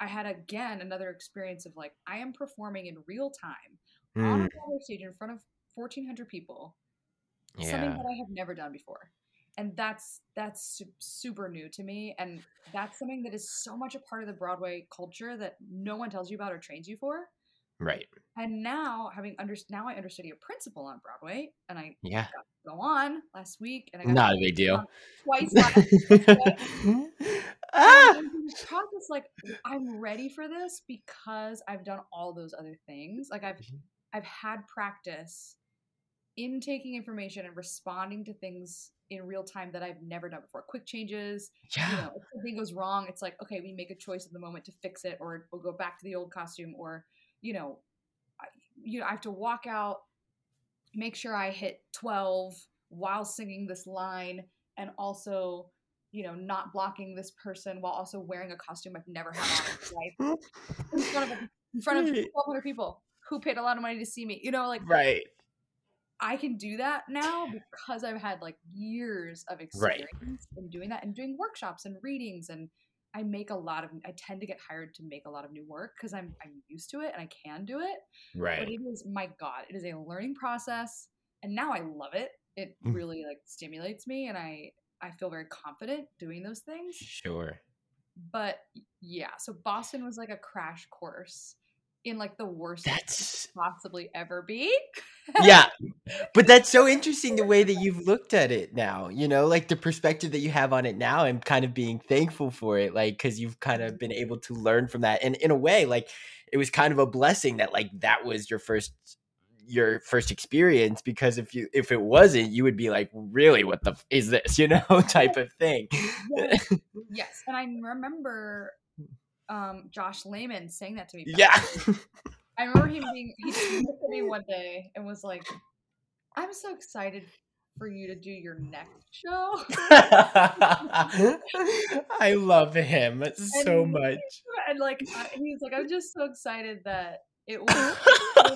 I had again another experience of like I am performing in real time on a Mm, stage in front of 1,400 people, something that I have never done before. And that's that's super new to me, and that's something that is so much a part of the Broadway culture that no one tells you about or trains you for. Right. And now, having under now, I understudy a principal on Broadway, and I Yeah. got to go on last week, and I got Not a big deal. twice ah! I'm process like I'm ready for this because I've done all those other things. Like I've Mhm. I've had practice in taking information and responding to things in real time that I've never done before. Quick changes, you Yeah. know, if something goes wrong, it's like, okay, we make a choice at the moment to fix it, or we'll go back to the old costume, or you know, I, you know, I have to walk out, make sure I hit twelve while singing this line, and also, you know, not blocking this person while also wearing a costume I've never had on in in front of in front of twelve hundred people who paid a lot of money to see me. You know, like Right. I can do that now because I've had like years of Right. experience in doing that and doing workshops and readings and I make a lot of I tend to get hired to make a lot of new work because I'm I'm used to it and I can do it. Right. But it is my god, it is a learning process and now I love it. It Mm. really like stimulates me and I I feel very confident doing those things. Sure. But yeah, so Boston was like a crash course in like the worst way it could That's possibly ever be. yeah. But that's so interesting the way that you've looked at it now, you know, like the perspective that you have on it now and kind of being thankful for it, like, because you've kind of been able to learn from that. And in a way, like, it was kind of a blessing that, like, that was your first your first experience because if you if it wasn't you would be like really what the f- is this you know type of thing Yes. yes. And I remember um Josh Lamon saying that to me. yeah. I remember him being he looked at me one day and was like, I'm so excited for you to do your next show. i love him so And- much and like he's like, I'm just so excited that it will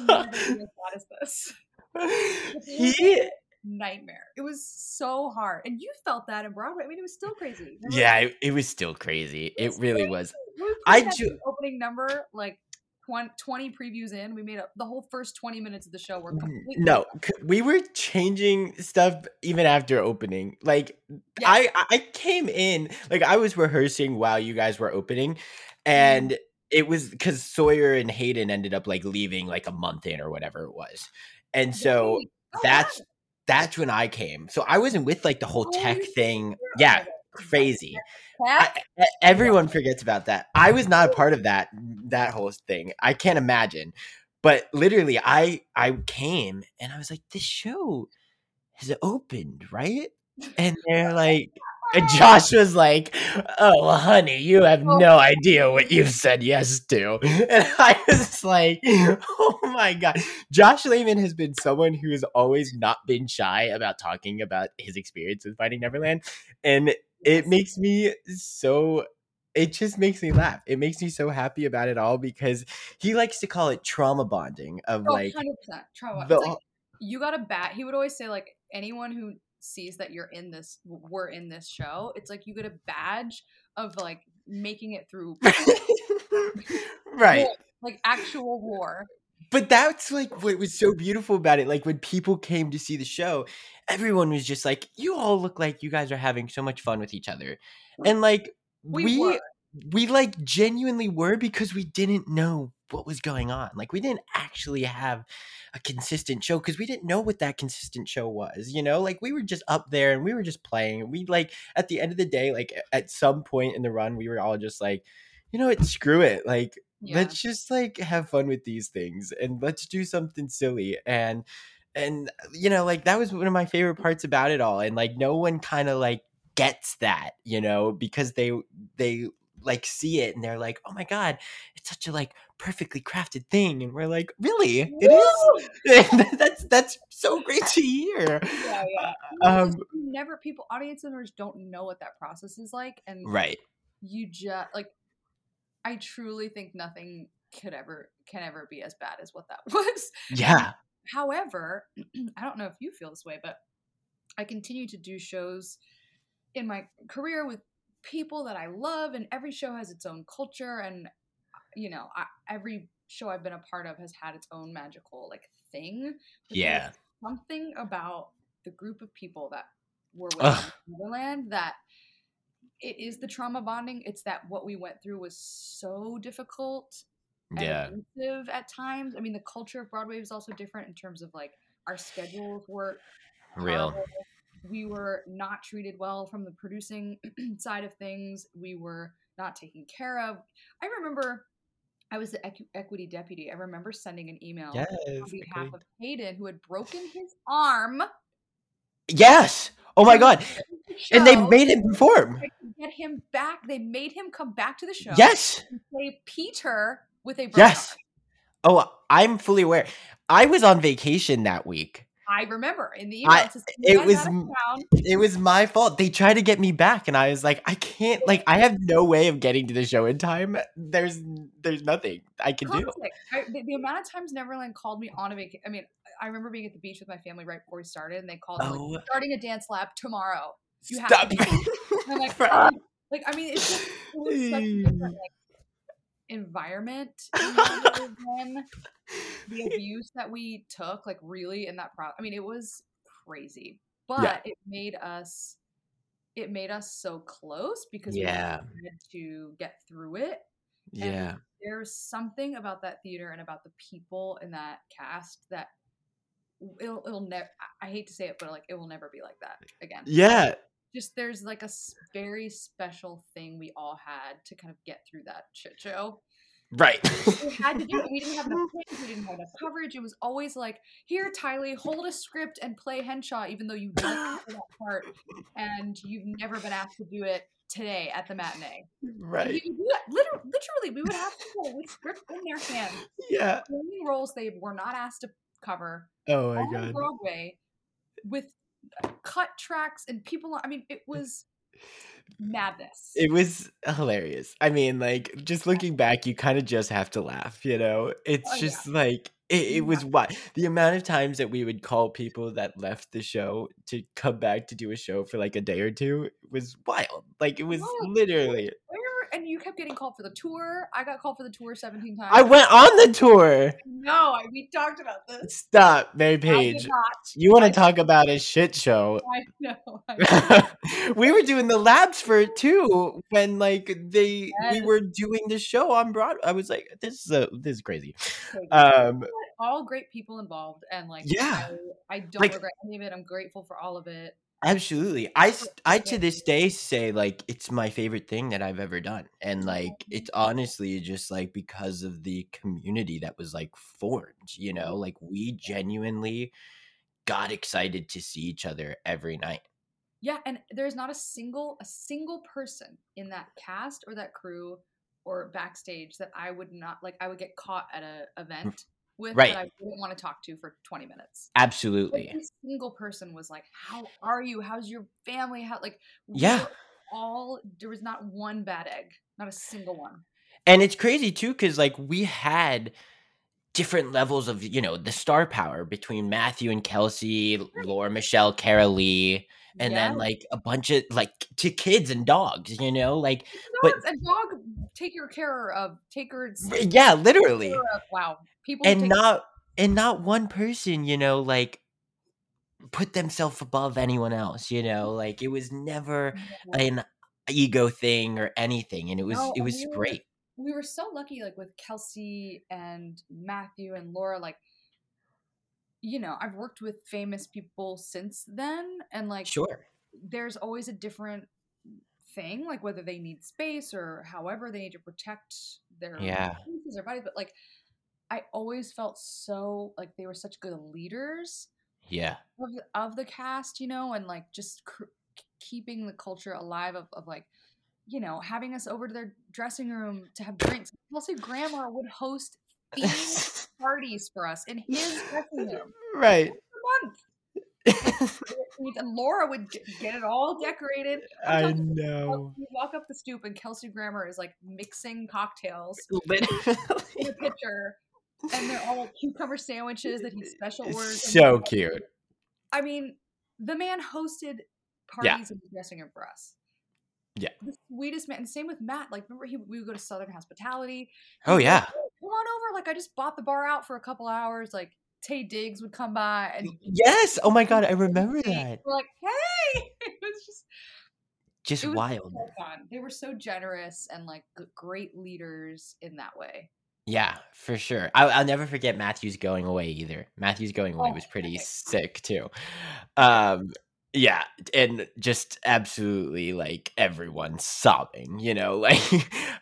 will be as bad he Nightmare. It was so hard. And you felt that in Broadway. I mean, it was still crazy. Remember yeah it, it was still crazy it was really crazy. was We I ju- opening number like 20, 20 previews in. We made up the whole first 20 minutes of the show were completely Mm, no we were changing stuff even after opening like i i came in like i was rehearsing while you guys were opening Mm-hmm. and it was because sawyer and hayden ended up like leaving like a month in or whatever it was and so Oh, that's. That's when i came. So i wasn't with like the whole Oh, tech thing. Yeah crazy. I- everyone forgets about that. I was not a part of that that whole thing. I can't imagine. But literally I I came and I was like this show has opened, right? And they're like and Josh was like, "Oh, honey, you have Oh. no idea what you've said yes to." And I was like, "Oh my god." Josh Lamon has been someone who has always not been shy about talking about his experience with Finding Neverland, and it makes me so it just makes me laugh. It makes me so happy about it all because he likes to call it trauma bonding of oh, like 100% trauma. the It's like, you got a bat. He would always say, like, anyone who sees that you're in this, we're in this show, it's like you get a badge of like making it through right. war, like actual war. But that's like what was so beautiful about it. Like when people came to see the show, everyone was just like, "You all look like you guys are having so much fun with each other," and like We we were. We like genuinely were because we didn't know what was going on. Like we didn't actually have a consistent show because we didn't know what that consistent show was. You know, like we were just up there and we were just playing. We like at the end of the day, like at some point in the run, we were all just like, you know what, screw it. Like Yeah. let's just like have fun with these things and let's do something silly and and you know like that was one of my favorite parts about it all and like no one kind of like gets that you know because they they like see it and they're like oh my god it's such a like perfectly crafted thing and we're like really? It is? That's that's so great to hear. Yeah, yeah. um never people audience members don't know what that process is like and right. you just like i truly think nothing could ever can ever be as bad as what that was. Yeah. however i don't know if you feel this way but i continue to do shows in my career with people that i love and every show has its own culture and you know I, every show i've been a part of has had its own magical like thing yeah something about the group of people that were with Ugh. Neverland that it is the trauma bonding. It's that what we went through was so difficult yeah at times. I mean, the culture of Broadway was also different in terms of like our schedules were real. We were not treated well from the producing side of things. We were not taken care of. I remember I was the equ- equity deputy. I remember sending an email yes on behalf of Hayden, who had broken his arm. yes oh my god and they made him perform get him back. They made him come back to the show. yes play Peter with a broken Yes. Oh, I'm fully aware. I was on vacation that week. I remember in the email. I- it says, it was out of m- town." It was my fault. They tried to get me back, and I was like, I can't. Like, I have no way of getting to the show in time. There's, there's nothing I can do. I, the, the amount of times Neverland called me on a vacation. I mean, I remember being at the beach with my family right before we started, and they called me Oh. like, starting a dance lab tomorrow. You have Stop. to I'm like, "Oh." like I mean, it's just it was such a different like environment than the abuse that we took. Like really in that pro. I mean, it was crazy, but it made us. It made us so close because Yeah. we had to get through it. yeah. there's something about that theater and about the people in that cast that it'll it'll never. I hate to say it, but like it will never be like that again. Yeah. Just there's like a very special thing we all had to kind of get through that shit show. Right. We had to do it. We didn't have enough plans. We didn't have enough coverage. It was always like, here, Tylee, hold a script and play Henshaw, even though you don't play that part and you've never been asked to do it today at the matinee. Right. Literally, literally, we would have people with script in their hands. Yeah. playing roles they were not asked to cover Oh my god. Broadway with cut tracks and people. I mean, it was madness. It was hilarious. I mean, like just looking back, you kind of just have to laugh, you know? It's Oh, yeah. just like it, it was what the amount of times that we would call people that left the show to come back to do a show for like a day or two was wild. Like it was literally and you kept getting called for the tour. I got called for the tour seventeen times. I went on the tour. No, I, we talked about this. Stop, Mary Page. You want to talk about a shit show? I know. I know. we were doing the labs for it too when like they we were doing the show on Broadway. I was like, this is a, this is crazy. Crazy. Um, all great people involved, and like, Yeah. I, I don't Like- regret any of it. I'm grateful for all of it. Absolutely. I I to this day say like it's my favorite thing that I've ever done, and mm-hmm. like it's honestly just like because of the community that was like formed. You know, like we genuinely got excited to see each other every night. Yeah, and there's not a single a single person in that cast or that crew or backstage that I would not like. I would get caught at a mm. event with Right. that I wouldn't want to talk to for 20 minutes. Absolutely. Every single person was like, "How are you? How's your family? How like?" Yeah. All there was not one bad egg, not a single one. And it's crazy too, because like we had different levels of, you know, the star power between Matthew and Kelsey, Laura Michelle, Carolee, and Yeah. then like a bunch of like to kids and dogs, you know, like but- Dogs and dog take your care of take her yeah, literally. care of- wow people And not and not one person, you know, like put themselves above anyone else, you know, mm. like it was never an ego thing or anything. And it was No, it was we were- great. we were so lucky like with kelsey and matthew and laura like you know i've worked with famous people since then and like Sure. there's always a different thing like whether they need space or however they need to protect their Yeah. or bodies but like i always felt so like they were such good leaders Yeah. of the, of the cast, you know, and like just cr- keeping the culture alive of, of like, you know, having us over to their dressing room to have drinks. Kelsey Grammer would host themed parties for us in his dressing room right. a month. And Laura would get it all decorated. I know. walk- walk up the stoop and Kelsey Grammer is like mixing cocktails in Literally. a pitcher. And they're all cucumber sandwiches that he special orders. so stuff. cute. I mean, the man hosted Yeah. parties in the dressing room for us. Yeah. The sweetest man. And same with Matt. Like, remember, he, we would go to Southern Hospitality. Oh He'd yeah. Like, Come on over. Like, I just bought the bar out for a couple hours. Like, Taye Diggs would come by and Yes. Oh my god, I remember that. we're like, hey! it was just Just was wild. so. They were so generous and like great leaders in that way. Yeah, for sure. I'll, I'll never forget Matthew's going away either. Matthew's going away Oh, was pretty epic. sick too. Um, yeah, and just absolutely like everyone sobbing. You know, like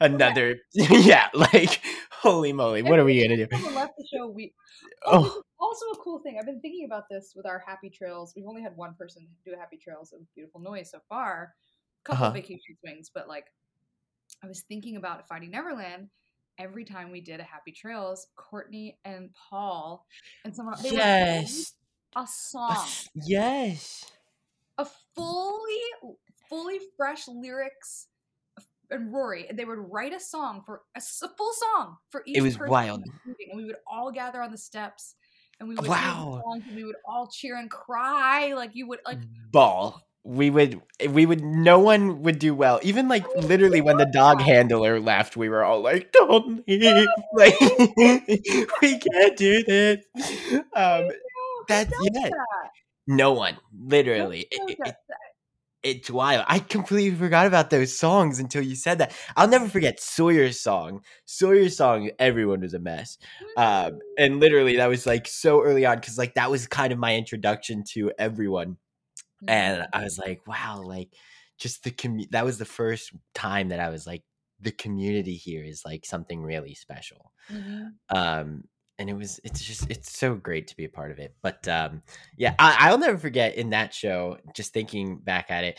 another. Yeah, like holy moly, what are we gonna do? Left the show, we oh, Oh, also a cool thing. I've been thinking about this with our Happy Trails. We've only had one person do a Happy Trails of Beautiful Noise so far. A couple Uh-huh. of vacation swings, but like I was thinking about Finding Neverland. Every time we did a Happy Trails, Courtney and Paul and someone they yes, a A song, s- yes. a fully fully fresh lyrics and Rory, and they would write a song for a full song for each. was person in wild. and we would all gather on the steps, and we would Wow. songs, and we would all cheer and cry like you would like. ball. We would, we would, no one would do well. Even like literally when the dog handler left, we were all like, don't leave. Like, we can't do this. Um, that's- yeah, that? no one, literally. It- it-. It's wild. I completely forgot about those songs until you said that. I'll never forget Sawyer's song. Sawyer's song, everyone was a mess. Um, and literally that was like so early on because like that was kind of my introduction to everyone. And I was like, wow, like just the commu- that was the first time that I was like, the community here is like something really special. Mhm. Um, and it was it's just it's so great to be a part of it. But um, yeah, I, I'll never forget in that show. Just thinking back at it,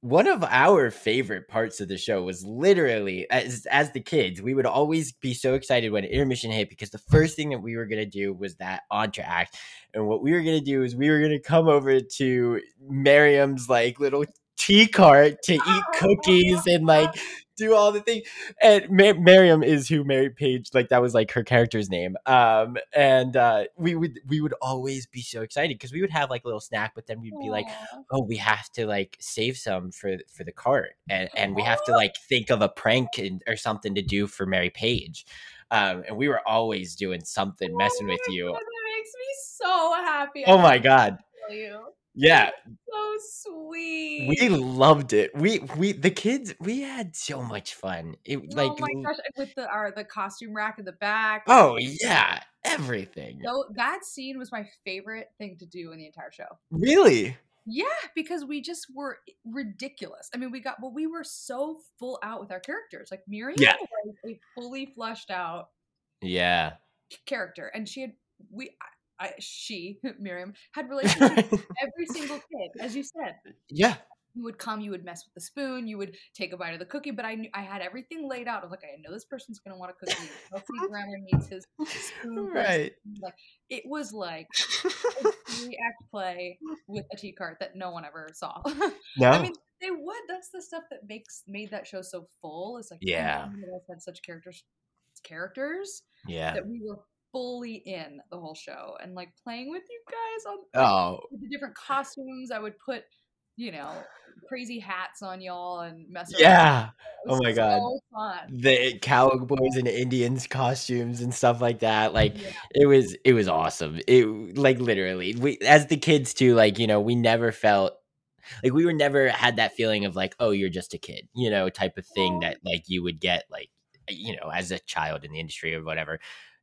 one of our favorite parts of the show was literally as as the kids, we would always be so excited when intermission hit because the first thing that we were gonna do was that entr'acte, and what we were gonna do is we were gonna come over to Miriam's like little tea cart to eat cookies and like do all the things. And Ma- Miriam is who Mary Page, like that was like her character's name. Um, and uh, we would we would always be so excited because we would have like a little snack, but then we'd be like, oh, we have to like save some for for the cart, and and we have to like think of a prank and, or something to do for Mary Page. Um, and we were always doing something, messing Oh with you. God, that makes me so happy. Oh my god, you. Yeah, So sweet. we loved it. We we the kids we had so much fun. It like oh my gosh, with the our, the costume rack in the back. oh yeah, everything. So that scene was my favorite thing to do in the entire show. Really? Yeah, because we just were ridiculous. I mean, we got well, we were so full out with our characters. Like Miriam Yeah. was a fully fleshed out Yeah. character, and she had we. I, she Miriam had relationships with every single kid, as you said. yeah. You would come, you would mess with the spoon, you would take a bite of the cookie, but I knew I had everything laid out. I was like, I know this person's gonna want a cookie. Kelsey Grammer needs his spoon. Right. Like it was like a three act play with a tea cart that no one ever saw. No. I mean, they would. That's the stuff that makes made that show so full. It's like oh Yeah. none had such characters characters yeah. that we were fully in the whole show and like playing with you guys on Oh, with the different costumes. I would put, you know, crazy hats on y'all and mess around. yeah. Oh my God. fun. The cowboys and Indians costumes and stuff like that. Like Yeah. it was it was awesome. It like literally we as the kids too, like, you know, we never felt like we were never had that feeling of like, oh, you're just a kid, you know, type of thing that like you would get like you know, as a child in the industry or whatever.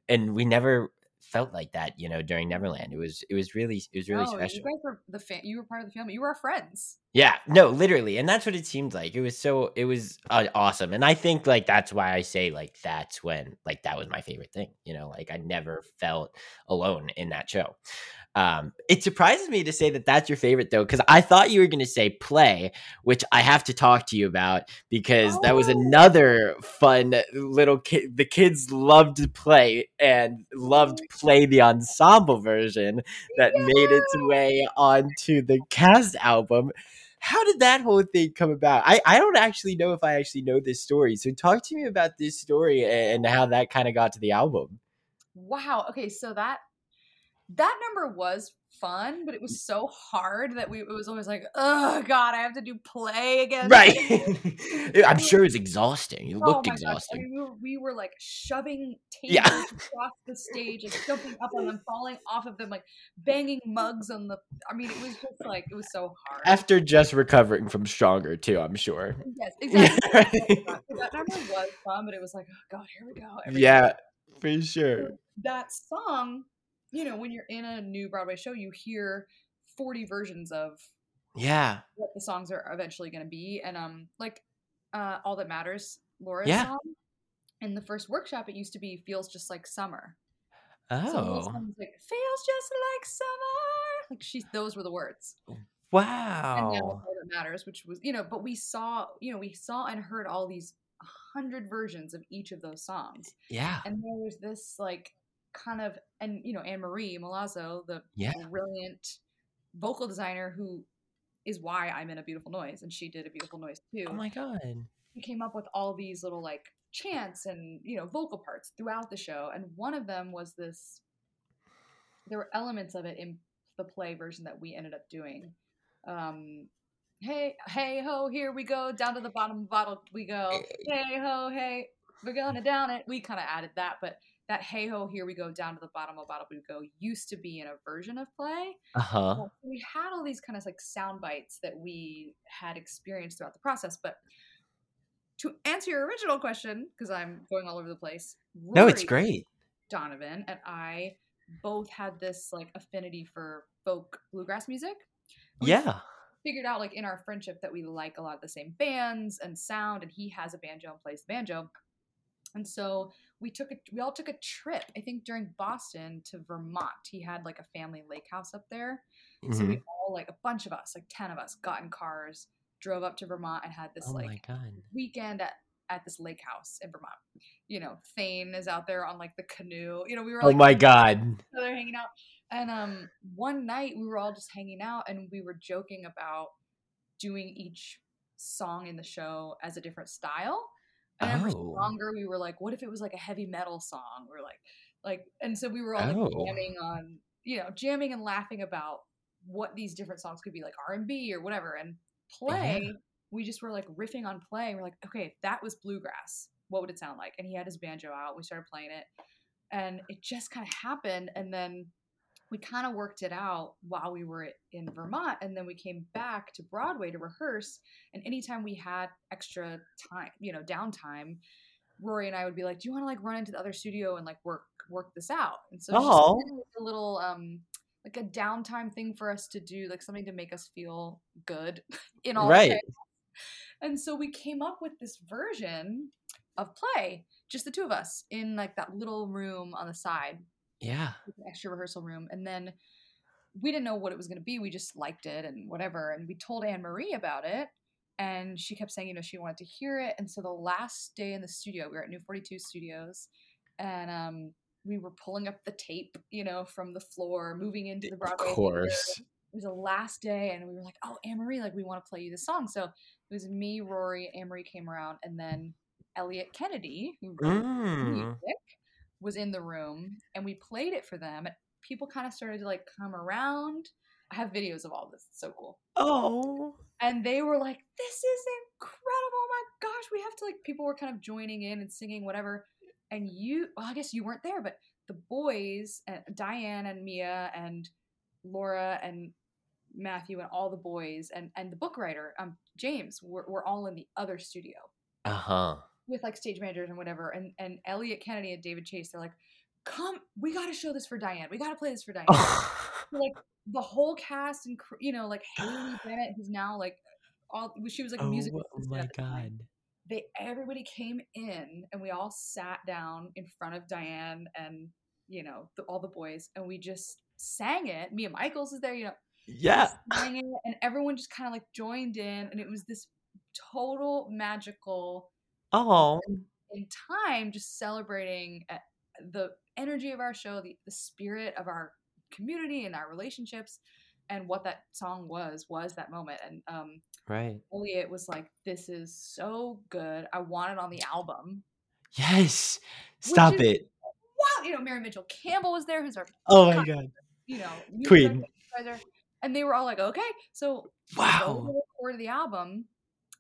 And we never felt like that, you know, during Neverland. It was it was really it was really No, special. You guys were the fam- You were part of the family. You were our friends. Yeah, no, literally, and that's what it seemed like. It was so, it was uh, awesome, and I think like that's why I say like that's when like that was my favorite thing. You know, like I never felt alone in that show. Um, it surprises me to say that that's your favorite though, because I thought you were going to say play, which I have to talk to you about because that was Oh. another fun little kid. The kids loved to play and loved play the ensemble version that made its way onto the cast album. How did that whole thing come about? I, I don't actually know if I actually know this story. So talk to me about this story and how that kind of got to the album. Wow. Okay, so that that number was fun, but it was so hard that we it was always like, oh god, I have to do play again. Right. I'm sure it's exhausting. It Oh looked. I exhausting. mean, we were, we were like shoving tables Yeah. across the stage and jumping up on them, falling off of them, like banging mugs on the. I mean, it was just like it was so hard. After just recovering from Stronger, too, I'm sure. yes, Yeah, exactly. right. That number was fun, but it was like, oh god, here we go. Yeah, for sure. that song, you know, when you're in a new Broadway show, you hear 40 versions of Yeah. what the songs are eventually going to be. And, um, like, uh, All That Matters, Laura's Yeah. song. In the first workshop, it used to be Feels Just Like Summer. So Oh. was like, Feels Just Like Summer. Like, she, those were the words. And now Wow. All That Matters, which was, you know, but we saw, you know, we saw and heard all these hundred versions of each of those songs. Yeah. and there was this like kind of and you know Anne Marie Milazzo, the Yeah. brilliant vocal designer who is why I'm in a beautiful noise, and she did a beautiful noise too. Oh my God. She came up with all these little like chants and you know vocal parts throughout the show, and one of them was this. There were elements of it in the play version that we ended up doing. Um, hey, hey ho, here we go. Down to the bottom of the bottle we go. Hey ho, hey. we're gonna down it. We kind of added that, but that hey ho, here we go down to the bottom of bottle we go used to be in a version of play. Uh huh. Well, we had all these kind of like sound bites that we had experienced throughout the process. But to answer your original question, because I'm going all over the place. No, it's great. Donovan and I both had this like affinity for folk bluegrass music. We Yeah. Figured out like in our friendship that we like a lot of the same bands and sound, and he has a banjo and plays the banjo. And so we took a we all took a trip, I think during Boston to Vermont. He had like a family lake house up there. So Mhm. we all like a bunch of us, like 10 of us, got in cars, drove up to Vermont and had this Oh like weekend at at this lake house in Vermont. You know, Thane is out there on like the canoe. You know, we were like, Oh my god. they're hanging out. And um one night we were all just hanging out and we were joking about doing each song in the show as a different style. And for Oh. longer we were like, what if it was like a heavy metal song? We're like like and so we were all like Oh. jamming on, you know, jamming and laughing about what these different songs could be like R&B or whatever. And play, we just were like riffing on play. We're like, okay, if that was bluegrass, what would it sound like? And he had his banjo out. We started playing it and it just kind of happened and then we kind of worked it out while we were in Vermont and then we came back to Broadway to rehearse and anytime we had extra time, you know, downtime, Rory and I would be like, "Do you want to like run into the other studio and like work work this out?" And so it's just Aw. kind of like a little um like a downtime thing for us to do, like something to make us feel good in all right. And so we came up with this version of play, just the two of us in like that little room on the side, Yeah. extra rehearsal room. And then we didn't know what it was going to be. We just liked it and whatever. And we told Anne Marie about it. And she kept saying, you know, she wanted to hear it. And so the last day in the studio, we were at New 42 Studios and um, we were pulling up the tape, you know, from the floor, moving into the Of Broadway. theater course. it was the last day and we were like oh anne-marie like we want to play you this song so it was me rory anne-marie came around and then Eliot Kennedy who wrote the Mm. music was in the room and we played it for them and people kind of started to like come around i have videos of all this it's so cool Oh. and they were like this is incredible oh my gosh we have to like people were kind of joining in and singing whatever and you well i guess you weren't there but the boys and diane and mia and laura and matthew and all the boys and and the book writer um james were, were all in the other studio Uh huh. With like stage managers and whatever and and Eliot Kennedy and david chase they're like come we got to show this for diane we got to play this for diane So, like the whole cast and you know like Haley Bennett who's now like all she was like a music. oh my assistant at the time. god. They everybody came in and we all sat down in front of Diane and you know the, all the boys and we just sang it. Mia Michaels is there, you know, Yeah. and everyone just kind of like joined in and it was this total magical Oh. in time just celebrating uh, the energy of our show the, the spirit of our community and our relationships and what that song was was that moment and um Right. Eliot was like this is so good i want it on the album Yes. Stop is- it. wow you know mary mitchell campbell was there who's our Oh my god. you know Queen. and they were all like okay so Wow. record the album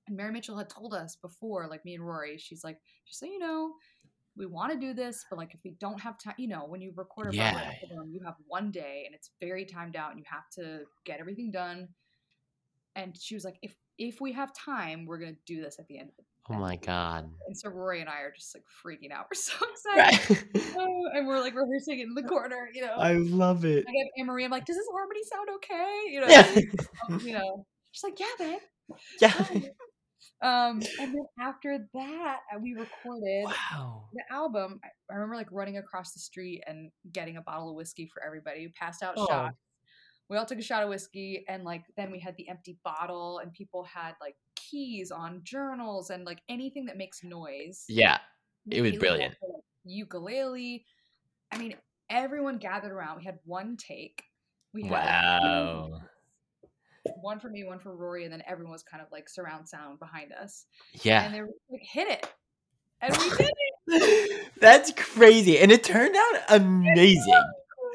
and mary mitchell had told us before like me and rory she's like just so you know we want to do this but like if we don't have time you know when you record a Yeah. album you have one day and it's very timed out and you have to get everything done and she was like if if we have time we're gonna do this at the end of it Oh my god. and so rory and i are just like freaking out we're so excited Right. Oh, and we're like rehearsing it in the corner you know I love it. I get Anne Marie. I'm like, does this harmony sound okay? You know, Yeah. um, you know. She's like, yeah, babe. Yeah. Um, and then after that, uh, we recorded Wow. the album. I, remember like running across the street and getting a bottle of whiskey for everybody. We passed out Oh. shots. We all took a shot of whiskey, and like then we had the empty bottle, and people had like keys on journals and like anything that makes noise. Yeah. It was brilliant. had, like, Ukulele. I mean, everyone gathered around. We had one take. We had like, Wow. One for me, one for Rory, and then everyone was kind of like surround sound behind us. Yeah. And they were like, hit it. And we did it. That's crazy. And it turned out amazing.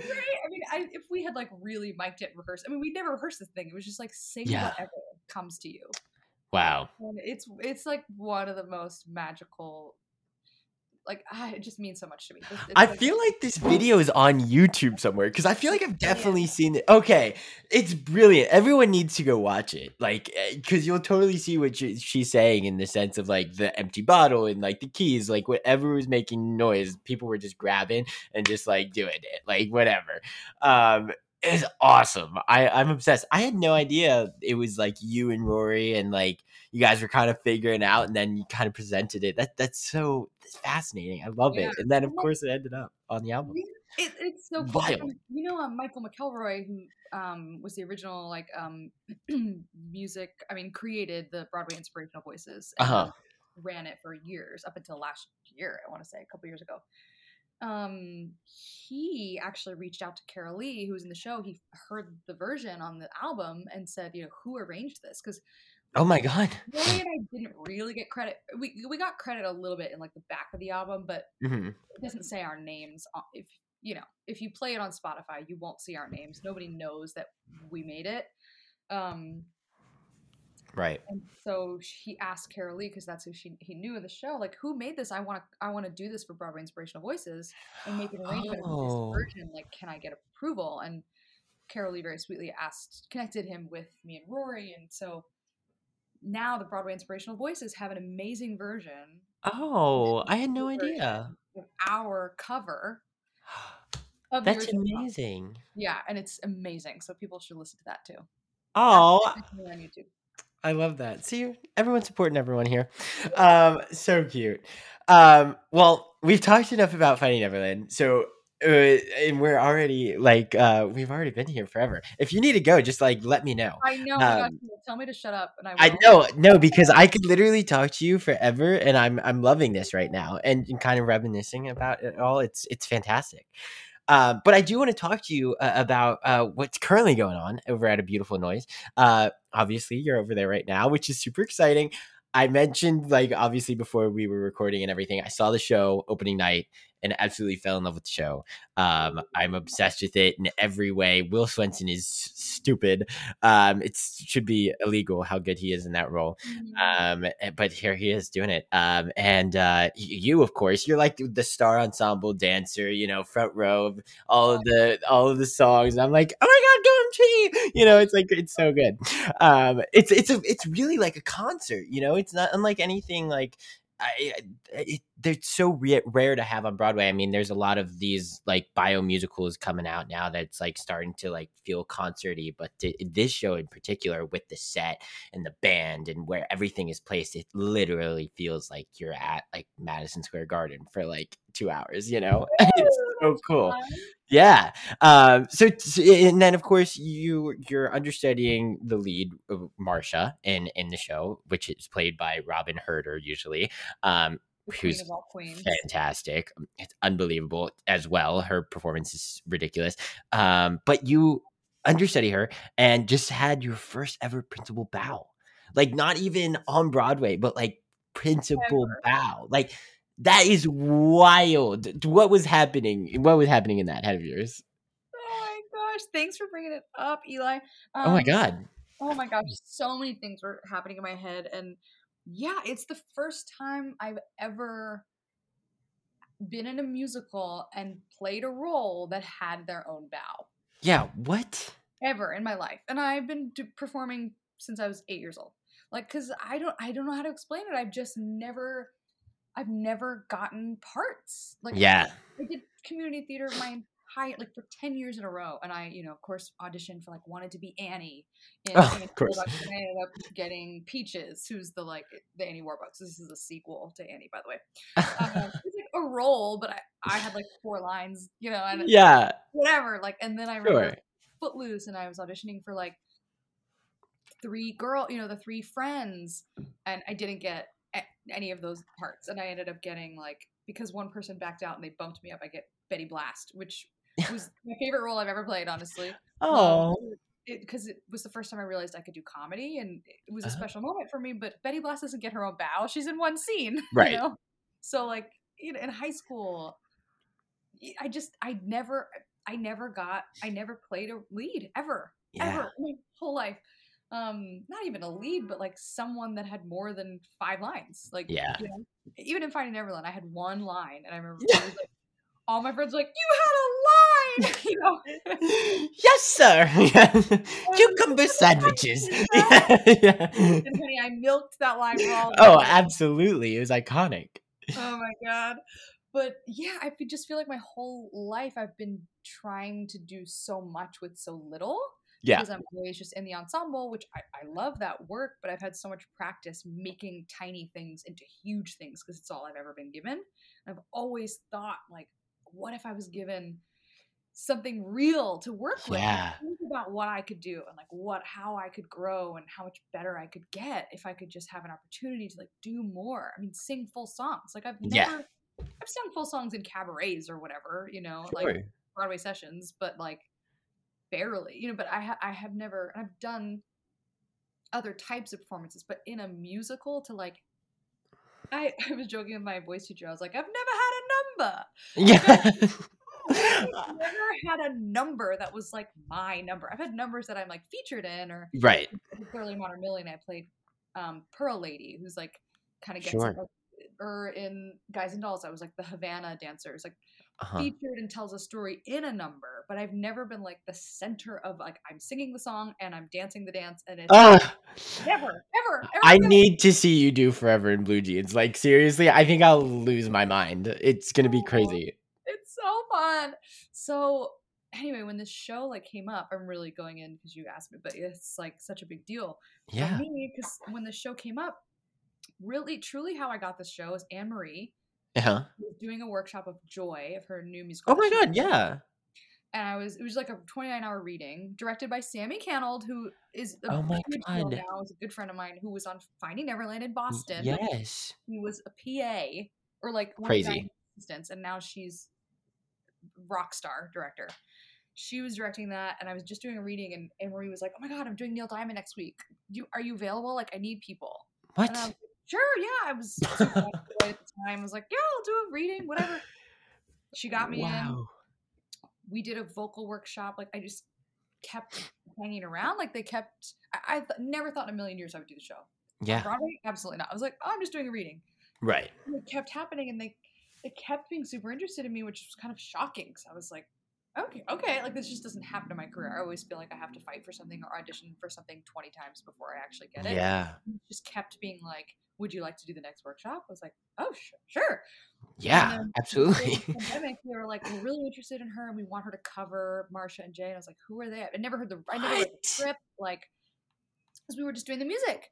Great. I mean, I, if we had like really mic'd it and rehearsed, I mean, we never rehearsed this thing. It was just like sing Yeah. whatever comes to you. Wow. And it's it's like one of the most magical like ah, it just means so much to me. It's- it's I like- feel like this video is on YouTube somewhere because I feel like I've definitely seen it. Okay, it's brilliant. Everyone needs to go watch it, like, because you'll totally see what she, she's saying in the sense of like the empty bottle and like the keys, like whatever was making noise, people were just grabbing and just like doing it, like whatever. Um, it's awesome. I I'm obsessed. I had no idea it was like you and Rory and like you guys were kind of figuring out, and then you kind of presented it. That that's so that's fascinating. I love Yeah. it. And then of course it ended up on the album. It, it's so cool. You know, um, Michael McElroy, who um, was the original like um, music, I mean, created the Broadway Inspirational Voices. and Uh-huh. Ran it for years up until last year. I want to say a couple years ago. Um, he actually reached out to Carolee, who was in the show. He heard the version on the album and said, you know, who arranged this? Because Oh my god. Rory and I didn't really get credit. We we got credit a little bit in like the back of the album, but hmm it doesn't say our names on- if you know if you play it on spotify you won't see our names nobody knows that we made it um Right. and so he asked Carolee because that's who she he knew in the show like who made this i want to i want to do this for broadway inspirational voices and make an arrangement Oh. this version like can i get approval and Carolee very sweetly asked connected him with me and rory and so now the broadway inspirational voices have an amazing version Oh, I had no idea. our cover of That's song. amazing. Yeah, and it's amazing. So people should listen to that too. Oh, on YouTube. I love that. See, everyone's supporting everyone here. Um, so cute. Um, well, we've talked enough about Finding Neverland, so uh, and we're already like uh, we've already been here forever. If you need to go, just like let me know. I know. Um, tell me to shut up, and I. I know, no, because I could literally talk to you forever, and I'm I'm loving this right now, and, and kind of reminiscing about it all. It's it's fantastic. Uh, but I do want to talk to you uh, about uh, what's currently going on over at a beautiful noise. Uh, obviously, you're over there right now, which is super exciting. I mentioned like obviously before we were recording and everything. I saw the show opening night and absolutely fell in love with the show. Um, I'm obsessed with it in every way. Will Swenson is stupid. Um, it should be illegal how good he is in that role. Mhm. Um, eh, but here he is doing it. Um, and uh, you, of course, you're like the star ensemble dancer. You know, front row of all of the all of the songs. I'm like, oh my god, go MG! You know, it's like it's so good. Um, it's it's a it's really like a concert. You know, it's not unlike anything like. I, they're so re- rare to have on Broadway. I mean, there's a lot of these like bio musicals coming out now that's like starting to like feel concerty, but th- this show in particular with the set and the band and where everything is placed, it literally feels like you're at like Madison Square Garden for like two hours. You know, it's so cool. Yeah. Um, so, t- and then of course you you're understudying the lead, Marsha, in in the show, which is played by Robyn Hurder usually. Um, who's of all queens. fantastic. It's unbelievable as well. Her performance is ridiculous. Um, but you understudy her and just had your first ever principal bow. Like not even on Broadway, but like principal Ever. bow. Like that is wild. What was happening? What was happening in that head of yours? Oh my gosh! Thanks for bringing it up, Eli. oh my Um, god. Oh my gosh, so many things were happening in my head. And yeah, it's the first time I've ever been in a musical and played a role that had their own bow Yeah, what? ever in my life. And I've been performing since I was eight years old. Like, cause I don't, I don't know how to explain it. I've just never, I've never gotten parts. Like, Yeah. I did community theater my entire like for 10 years in a row and i you know of course auditioned for like wanted to be annie in Oh, Annie of course. And i ended up getting peaches who's the like the annie warbucks this is a sequel to annie by the way um, it's like a role but i i had like four lines you know and yeah. whatever like and then i remember Sure. footloose and i was auditioning for like three girl you know the three friends and i didn't get any of those parts and i ended up getting like because one person backed out and they bumped me up i get betty blast which was my favorite role i've ever played honestly Oh. because it, was the first time i realized i could do comedy and it was a Uh-huh. special moment for me but betty blast doesn't get her own bow she's in one scene Right. you know so like you know, in high school I just i never i never got i never played a lead ever Yeah. ever in my whole life um not even a lead, but like someone that had more than five lines. Like Yeah. you know, even in Finding Neverland, I had one line, and I remember was, like, all my friends were like, "You had a line," you know. yes, sir. Cucumber sandwiches. yeah. and honey, I milked that line for all. Oh, them. absolutely. It was iconic. oh my god but yeah i just feel like my whole life i've been trying to do so much with so little Yeah. because i'm always just in the ensemble which I, I love that work but i've had so much practice making tiny things into huge things because it's all i've ever been given and i've always thought like what if i was given something real to work with Yeah. think about what i could do and like what how i could grow and how much better i could get if i could just have an opportunity to like do more i mean sing full songs like i've Yeah. never i've sung full songs in cabarets or whatever you know Sure. like broadway sessions but like barely you know but i ha- i have never and i've done other types of performances but in a musical to like I, I was joking with my voice teacher. I was like, I've never had a number. Yeah. I've never had a number that was like my number. I've had numbers that I'm like featured in, or right. Clearly, Modern Millie. I played um, Pearl Lady, who's like kind of gets Sure. like, or in Guys and Dolls, I was like the Havana dancers, like Uh-huh. featured and tells a story in a number. But I've never been like the center of like I'm singing the song and I'm dancing the dance, and it's Ah, never, ever, ever. I been- need to see you do Forever in Blue Jeans. Like, seriously, I think I'll lose my mind. It's to be crazy. it's so fun. So anyway, when this show like came up, I'm really going in because you asked me, but it's like such a big deal Yeah. for me because when the show came up, really truly how I got this show is Anne Marie Uh-huh. was doing a workshop of Joy of her new musical. Oh my god, yeah. And I was it was like a 29 hour reading directed by Sammi Cannold, who is a Oh my God. now, is a good friend of mine who was on Finding Neverland in Boston. Yes. He was a PA or like one Crazy. assistants, and now she's rock star director. She was directing that, and I was just doing a reading, and Anne Marie was like, "Oh my god, I'm doing Neil Diamond next week. You are you available? Like, I need people." What? And I was like, sure, yeah. I was at the time. I was like, yeah, I'll do a reading, whatever. She got me in. We did a vocal workshop. Like, I just kept hanging around. Like, they kept. I, I th- never thought in a million years I would do the show. Yeah. Broadway, absolutely not. I was like, oh, I'm just doing a reading. Right. And it kept happening, and they they kept being super interested in me, which was kind of shocking. Because I was like, okay, okay, like this just doesn't happen in my career. I always feel like I have to fight for something or audition for something 20 times before I actually get it Yeah. just kept being like, "Would you like to do the next workshop?" I was like, "Oh, sure, sure." Yeah. then Absolutely. The pandemic, they were like, "We're really interested in her, and we want her to cover Marsha and Jay." And I was like, "Who are they?" I never heard the I never read the script, like, because we were just doing the music,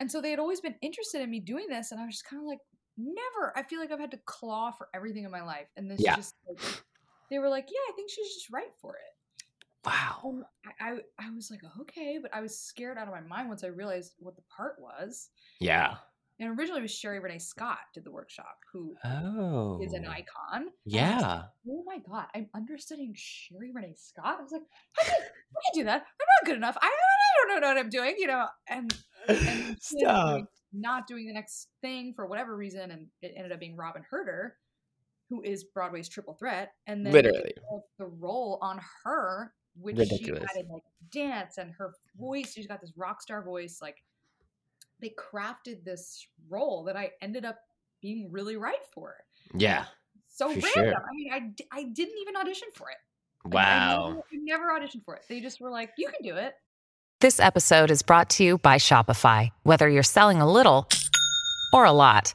and so they had always been interested in me doing this, and I was just kind of like, "Never." I feel like I've had to claw for everything in my life, and this Yeah. just like, they were like, "Yeah, I think she's just right for it." wow. And I, I, I was like, okay, but I was scared out of my mind once I realized what the part was. Yeah. And originally it was Sherie Rene Scott did the workshop, who Oh. is an oh. icon. And I was Yeah. like, oh my god, I'm understudying Sherie Rene Scott. I was like, I can, I can do that. I'm not good enough. I, I don't know what I'm doing, you know. And and she ended up Stop. not doing the next thing for whatever reason, and it ended up being Robyn Hurder, who is Broadway's triple threat, and then Literally. the role on her, which Ridiculous. she added like dance and her mm. voice. She's got this rock star voice. Like they crafted this role that I ended up being really right for. Yeah. So For random. sure. I mean, I I didn't even audition for it. Like, I Wow. never, I never auditioned for it. They just were like, you can do it. This episode is brought to you by Shopify. Whether you're selling a little or a lot,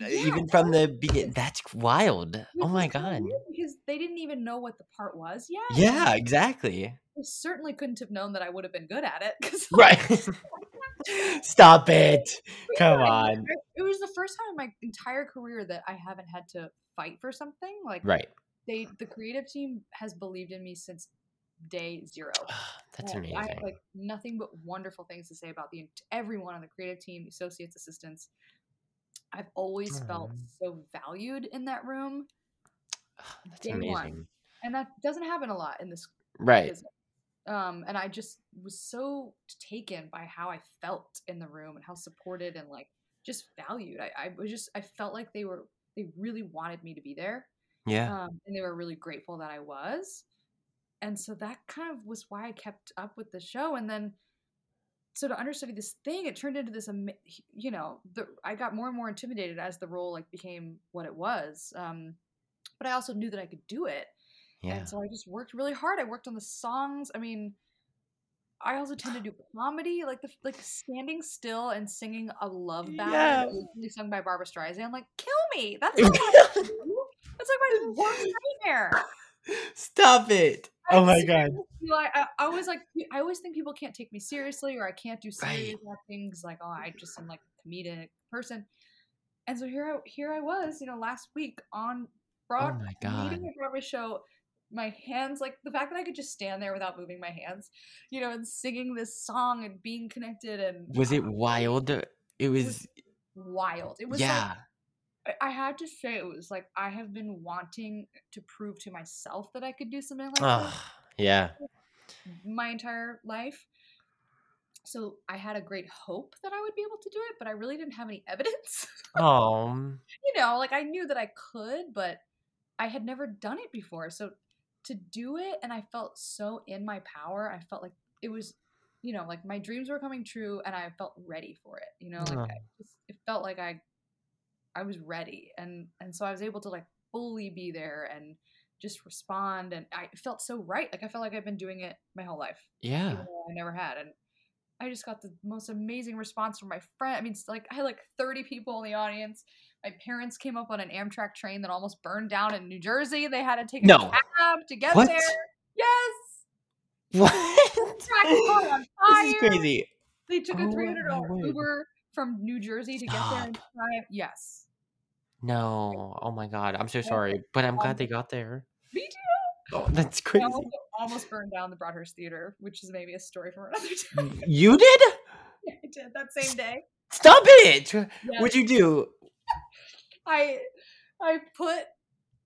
Uh, even from the beginning. That's wild. Oh my god. Because they didn't even know what the part was yet. Yeah, exactly. They certainly couldn't have known that I would have been good at it. Right. Stop it. Come Yeah, on. It was the first time in my entire career that I haven't had to fight for something. Like Right. they the creative team has believed in me since day zero. That's And I have amazing. like nothing but wonderful things to say about the everyone on the creative team, associates, assistants. I've always felt so valued in that room. That's day amazing. one. And that doesn't happen a lot in this Right. business. Um, and I just was so taken by how I felt in the room and how supported and like just valued. I, I was just I felt like they were they really wanted me to be there. Yeah. Um, and they were really grateful that I was. And so that kind of was why I kept up with the show. And then so to understudy this thing, it turned into this, you know, the, I got more and more intimidated as the role like became what it was. Um, but I also knew that I could do it. Yeah. And so I just worked really hard. I worked on the songs. I mean, I also tend to do comedy, like the like standing still and singing a love ballad Yeah. sung by Barbra Streisand. Like, kill me. That's not what I wanna do. That's like my worst nightmare. Stop it. Oh my god. feel Like, I, I always like I always think people can't take me seriously or I can't do Right. serious acting 'cause, like oh I just am like a comedic person. And so here I here I was, you know, last week on Broad Oh my God. meeting a Broadway show. My hands, like the fact that I could just stand there without moving my hands, you know, and singing this song and being connected and Was it wild? It was wild. It was like yeah. I I had to say it was like I have been wanting to prove to myself that I could do something like Oh, yeah. my entire life. So I had a great hope that I would be able to do it, but I really didn't have any evidence. Oh. you know, like I knew that I could, but I had never done it before. So to do it and I felt so in my power, I felt like it was you know, like my dreams were coming true and I felt ready for it. You know, like I Oh. just, it felt like I I was ready and and so I was able to like fully be there and just respond and I felt so right. Like I felt like I've been doing it my whole life. Yeah. I never had. And I just got the most amazing response from my friend. I mean, like I had like 30 people in the audience. My parents came up on an Amtrak train that almost burned down in New Jersey. They had to take a cab to get What? there. Yes. What? Amtrak on This is crazy. They took Oh a my three hundred dollar word. Uber from New Jersey to get there in Stop. time. Yes. No. Oh my god. I'm so sorry, but I'm glad they got there. Me too. Oh, that's I crazy. also almost burned down the Broadhurst Theater, which is maybe a story for another time. You did? I did that same day. Stop it. Yes. What'd you do? I I put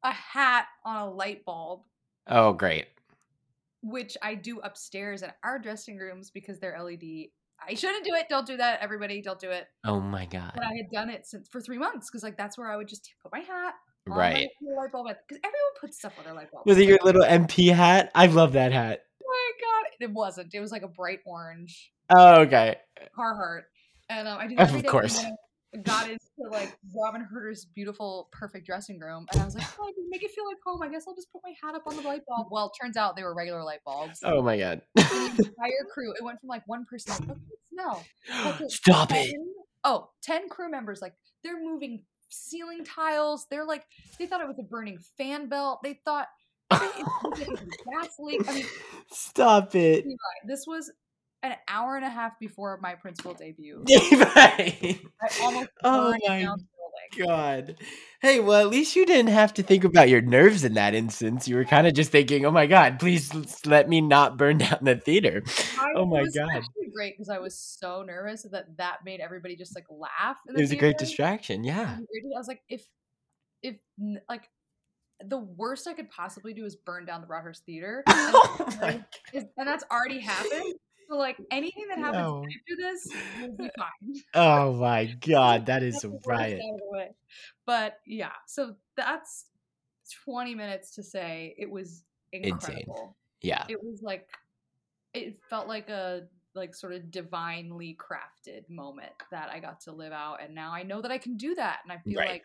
a hat on a light bulb, Oh, great. which I do upstairs in our dressing rooms because they're LED. I shouldn't do it. Don't do that, everybody. Don't do it. Oh my god. But I had done it since for three months because like that's where I would just put my hat Right. light bulb because everyone puts stuff on their light bulb. Was it your little MP hat? I love that hat. Oh my god! It wasn't. It was like a bright orange Oh, okay. Carhartt, and um, I did Of course. And then I got into like Robyn Hurder's beautiful, perfect dressing room, and I was like, "Oh, I can make it feel like home. I guess I'll just put my hat up on the light bulb." Well, it turns out they were regular light bulbs. Oh my god. the entire crew. It went from like one person like, "What's the smell?" Cut to Stop it. 10 Oh, 10 crew members. Like they're moving ceiling tiles. They're like they thought it was a burning fan belt. They thought it gas leak. I mean, Stop it. This was an hour and a half before my principal debut. right. I almost Oh my down the building. God. Hey, well, at least you didn't have to think about your nerves in that instance. You were kind of just thinking, "Oh my God, please let me not burn down the theater." I, Oh my was God. actually great because I was so nervous that that made everybody just like laugh. In It was a great distraction. Yeah. I was like, if if like the worst I could possibly do is burn down the Broadhurst Theater, and, Oh and that's already happened. So like anything that happens No. after this will be fine. Oh my god, that is a riot. out of the way. But yeah, so that's 20 minutes to say it was Insane. incredible. Yeah. It was like it felt like a like sort of divinely crafted moment that I got to live out and now I know that I can do that and I feel Right. like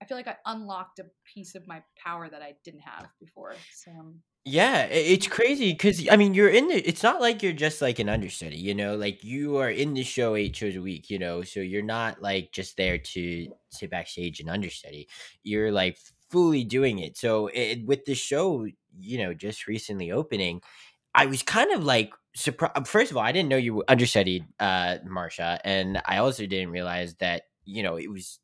I feel like I unlocked a piece of my power that I didn't have before. So um, Yeah, it's crazy because I mean you're in the. It's not like you're just like an understudy, you know. Like you are in the show eight shows a week, you know. So you're not like just there to sit backstage and understudy. You're like fully doing it. So it, with the show, you know, just recently opening, I was kind of like surprised. First of all, I didn't know you understudied uh Marsha, and I also didn't realize that you know it was.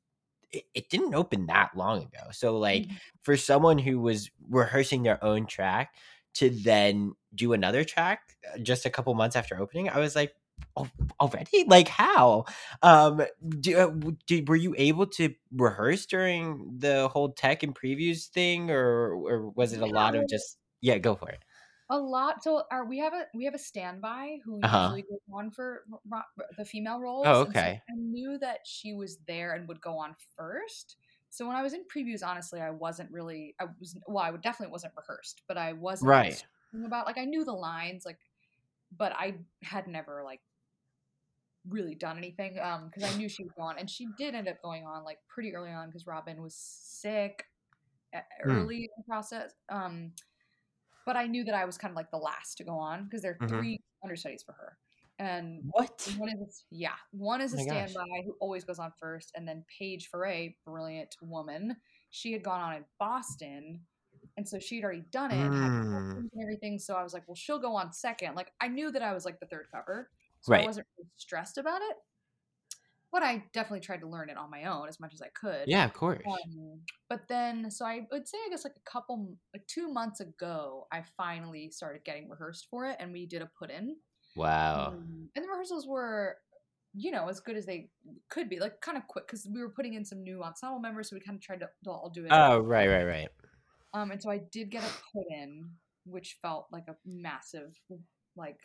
It, it didn't open that long ago. So like Mm-hmm. for someone who was rehearsing their own track to then do another track uh, just a couple months after opening i was like "Al- already like how um do, uh, do, were you able to rehearse during the whole tech and previews thing or or was it a lot of just yeah go for it a lot. So our we have a we have a standby who Uh-huh. usually goes on for ro- the female roles. Oh, and so okay. I knew that she was there and would go on first. So when I was in previews, honestly, I wasn't really. I was well. I would definitely wasn't rehearsed, but I wasn't Right. about like I knew the lines like, but I had never like really done anything um because I knew she was going and she did end up going on like pretty early on because Robyn was sick Hmm. early in the process um but I knew that I was kind of like the last to go on because there are Mhm. three understudies for her and what one is yeah one is a Oh gosh. standby who always goes on first and then Paige Faure brilliant woman she had gone on in Boston and so she had already done it and Mm. and everything so I was like well she'll go on second like I knew that I was like the third cover so Right. I wasn't really stressed about it but I definitely tried to learn it on my own as much as I could yeah of course um, but then, so I would say, I guess like a couple, like two months ago, I finally started getting rehearsed for it, and we did a put in. wow Um, and the rehearsals were, you know, as good as they could be, like kind of quick because we were putting in some new ensemble members, so we kind of tried to, to all do it. oh right right right Um, and so I did get a put in, which felt like a massive, like,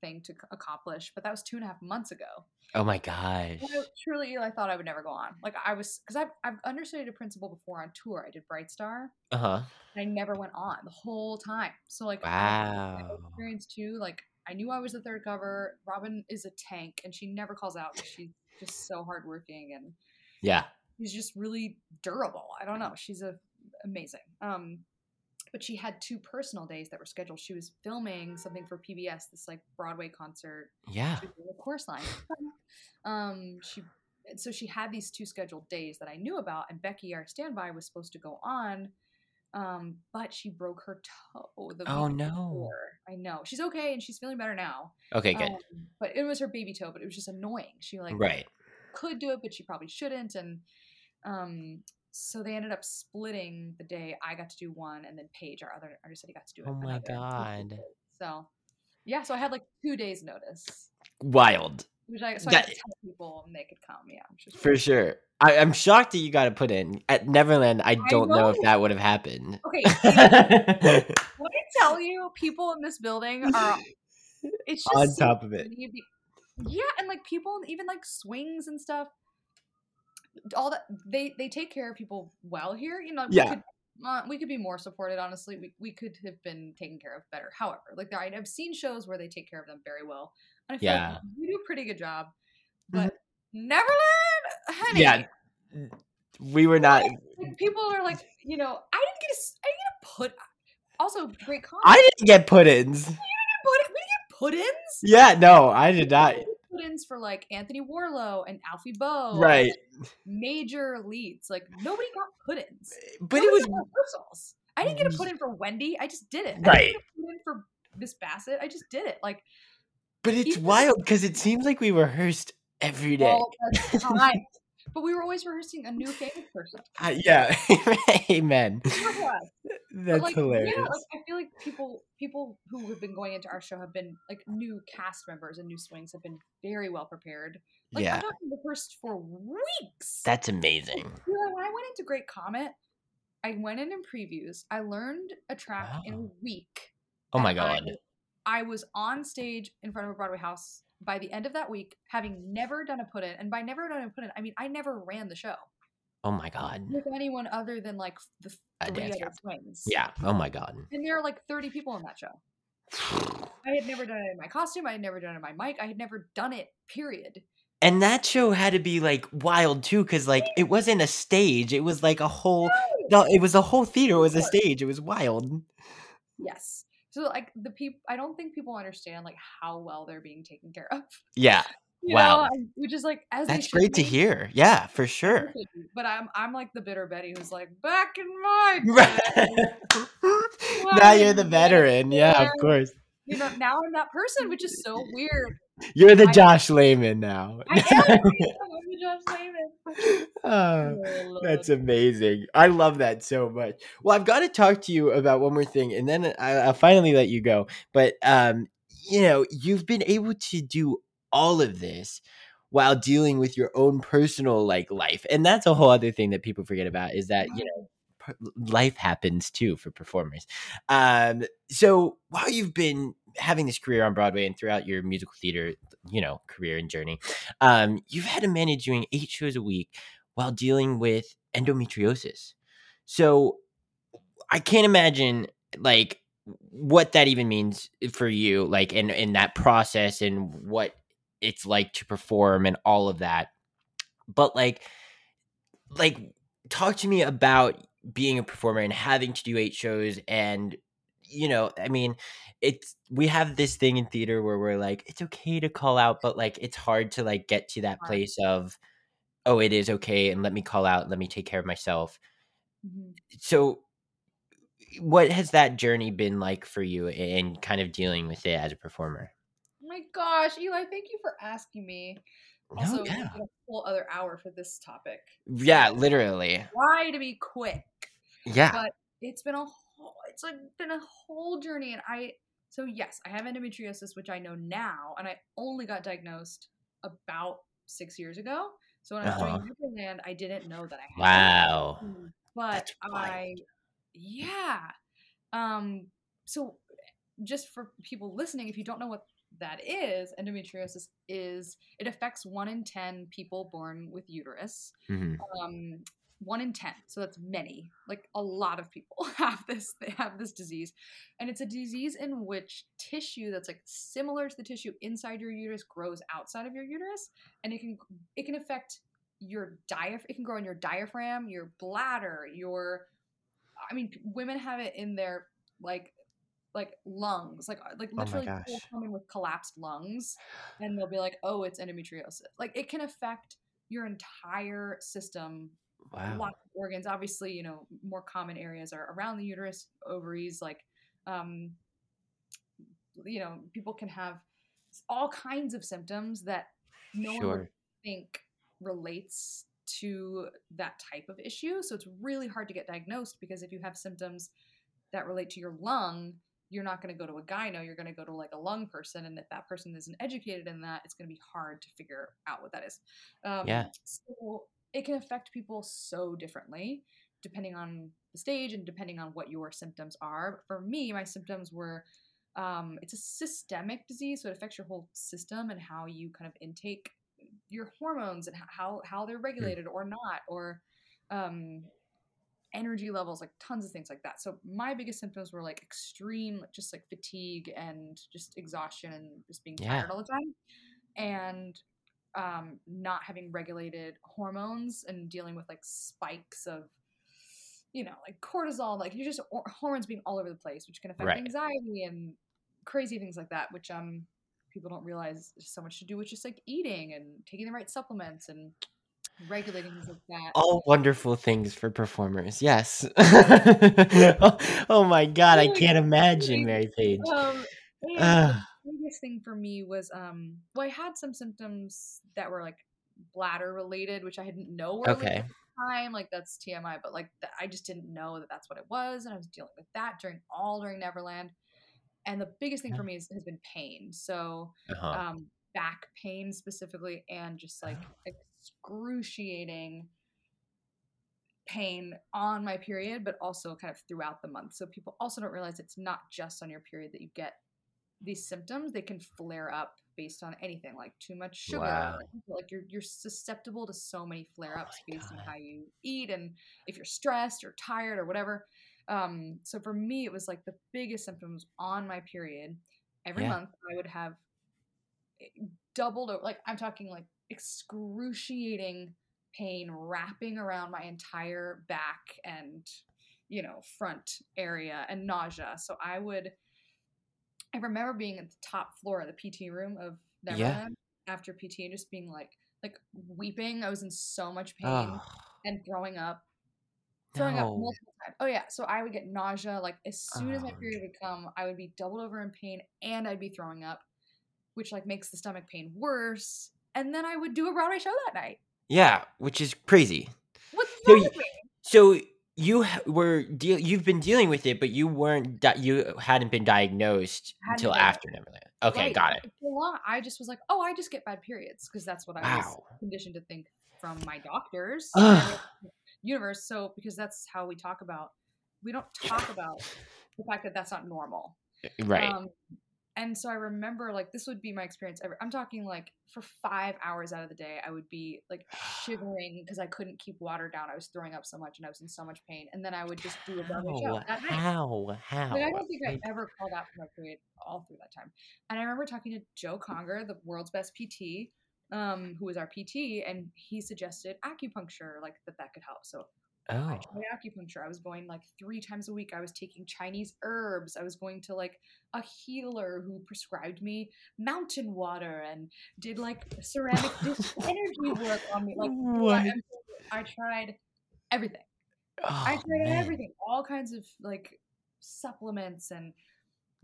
thing to accomplish. But that was two and a half months ago. oh my gosh I truly, I thought I would never go on. Like I was, because I've I've understudied a principal before on tour. I did Bright Star. uh-huh and I never went on the whole time. So like I- wow experience too. Like I knew I was the third cover. Robyn is a tank, and she never calls out. She's just so hardworking, and yeah she's just really durable. I don't know. She's a amazing. Um, but she had two personal days that were scheduled. She was filming something for PBS, this like Broadway concert. yeah She was doing a chorus line. Um, she so she had these two scheduled days that I knew about, and Becky, our standby, was supposed to go on, um, but she broke her toe. The Oh, no. before. I know she's okay and she's feeling better now. okay good Um, but it was her baby toe, but it was just annoying. She like right could do it, but she probably shouldn't, and um, so they ended up splitting the day. I got to do one, and then Paige, our other understudy, got to do Oh my. God. So yeah, so I had like two days notice. wild Which I, so I could tell people and they could come. Yeah, For sure. I, I'm shocked that you got to put in at Neverland. I don't know. if that would have happened. Okay, when I tell you, people in this building are. It's just On so top of it. be- Yeah, and like people, even like swings and stuff. All that they they take care of people well here. You know, we Yeah. could, uh, we could be more supported. Honestly, we we could have been taken care of better. However, like I've seen shows where they take care of them very well, and I feel Yeah. like we do a pretty good job. But Neverland, honey, Yeah. We were not. like, people are like, you know, I didn't get a, I didn't get a put. Also, Great Comet. I didn't get put ins. put. We didn't get put-ins. Yeah, no, I did not. Put-ins for like Anthony Warlow and Alfie Boe. Right. Major leads. Like nobody got put-ins. Eh, but it was. rehearsals. I didn't get a put-in for Wendy. I just did it. Right. a put-in for Miss Bassett. I just did it. Like But it's wild because it seems like we rehearsed every day. all the time. But we were always rehearsing a new famous person. Uh, yeah. Amen. That's like, hilarious. Yeah, like I feel like people people who have been going into our show have been like new cast members and new swings have been very well prepared. Like Yeah. Talking rehearsed for weeks. That's amazing. Know, when I went into Great Comet, I went in in previews. I learned a track in a week. Oh my and I god. I was on stage in front of a Broadway house by the end of that week, having never done a put in. And by never done a put in, I mean I never ran the show Oh my god. with anyone other than like the three other cap. twins. Yeah. Oh my god. And there are like 30 people in that show. I had never done it in my costume. I had never done it in my mic. I had never done it, period. And that show had to be like wild too, because like it wasn't a stage; it was like a whole. No, it was a whole theater. It was a stage. It was wild. Yes. So like the people, I don't think people understand like how well they're being taken care of. Yeah. You Wow. know, which is like as That's great to hear. Yeah, for sure. be. But I'm I'm like the bitter Betty who's like back in my day. now you're the veteran. Yeah, of course. You know, now I'm that person, which is so weird. You're the I- Josh Lamon now. I am. I'm Josh Lamon. Oh, that's amazing. I love that so much. Well, I've got to talk to you about one more thing, and then I, I'll finally let you go. But um, you know, you've been able to do all of this while dealing with your own personal like life, and that's a whole other thing that people forget about is that you know per- life happens too for performers. Um, so while you've been having this career on Broadway and throughout your musical theater, you know, career and journey, um, you've had to manage doing eight shows a week while dealing with endometriosis. So I can't imagine like what that even means for you, like in in that process and what it's like to perform and all of that. But like like talk to me about being a performer and having to do eight shows and you know, I mean, it's we have this thing in theater where we're like it's okay to call out but like it's hard to like get to that place of oh it is okay and let me call out let me take care of myself Mhm. so what has that journey been like for you in kind of dealing with it as a performer Oh my gosh, Eli, thank you for asking me. Also, yeah. a whole other hour for this topic. yeah literally Try to be quick. yeah But it's been a whole it's like been a whole journey and I so yes, I have endometriosis, which I know now, and I only got diagnosed about six years ago. So when I was Uh-huh. doing Neverland, I didn't know that I had wow Mm, But I yeah. Um so just for people listening, if you don't know what that is, endometriosis is it affects one in ten people born with uterus Mhm. um one in 10 so that's many. Like a lot of people have this they have this disease. And it's a disease in which tissue that's like similar to the tissue inside your uterus grows outside of your uterus and it can it can affect your diaphragm, it can grow in your diaphragm your bladder your i mean women have it in their like like lungs like uh, like Oh literally people gosh. come in with collapsed lungs and they'll be like oh it's endometriosis. Like it can affect your entire system wow. lots of organs obviously you know more common areas are around the uterus ovaries like um you know people can have all kinds of symptoms that no one would think relates to that type of issue so it's really hard to get diagnosed because if you have symptoms that relate to your lung you're not going to go to a gyno you're going to go to like a lung person and if that person isn't educated in that it's going to be hard to figure out what that is. Um, Yeah. so it can affect people so differently depending on the stage and depending on what your symptoms are. For me my symptoms were um, it's a systemic disease so it affects your whole system and how you kind of intake your hormones and how how they're regulated or not or um energy levels like tons of things like that. So my biggest symptoms were like extreme just like fatigue and just exhaustion and just being Yeah. tired all the time. And um not having regulated hormones and dealing with like spikes of you know like cortisol like you're just or- hormones being all over the place which can affect Right. anxiety and crazy things like that which um people don't realize so much to do with just like eating and taking the right supplements and regulating things like that. All wonderful things for performers yes. Oh, oh my god i can't imagine mary page. Um biggest thing for me was um well i had some symptoms that were like bladder related which i didn't know were okay at the time like that's tmi but like th- i just didn't know that that's what it was and i was dealing with that during all during neverland and the biggest thing Yeah. for me is, has been pain so uh-huh. um back pain specifically and just like excruciating pain on my period but also kind of throughout the month so people also don't realize it's not just on your period that you get these symptoms, they can flare up based on anything like too much sugar. Wow. Like you're you're susceptible to so many flare Oh ups my based on how you eat and if you're stressed or tired or whatever. Um, so for me, it was like the biggest symptoms on my period. Every Yeah. month, I would have eh, doubled over. Like I'm talking like excruciating pain wrapping around my entire back and you know front area and nausea. So I would. I remember being at the top floor of the PT room of Yeah. Neverland after PT and just being like like weeping. I was in so much pain Oh, and throwing up throwing up multiple times. Oh yeah, so I would get nausea like as soon as my Oh, period would come, I would be doubled over in pain and I'd be throwing up, which like makes the stomach pain worse. And then I would do a Broadway show that night. Yeah, which is crazy. What's So wrong y- with me? So you were deal you've been dealing with it, but you weren't di- you hadn't been diagnosed Hadn't until been after Neverland. Okay, Right, got it. for so long, I just was like, oh, I just get bad periods because that's what I was conditioned to think from my doctors. Ugh. and everyone in the universe. So because that's how we talk about, we don't talk about the fact that that's not normal. Right. Um, and so I remember like this would be my experience ever. I'm talking like for five hours out of the day, I would be like shivering because I couldn't keep water down. I was throwing up so much and I was in so much pain. And then I would just do a Broadway show how? that night. How? How? Like I don't think I ever called out for my period all through that time. And I remember talking to Joe Conger, the world's best PT, um, who was our PT, and he suggested acupuncture, like that that could help. So I oh. tried acupuncture. I was going like three times a week. I was taking Chinese herbs. I was going to like a healer who prescribed me mountain water and did like ceramic energy work on me. Like What? I, I tried everything. I Oh, tried man. everything, all kinds of like supplements and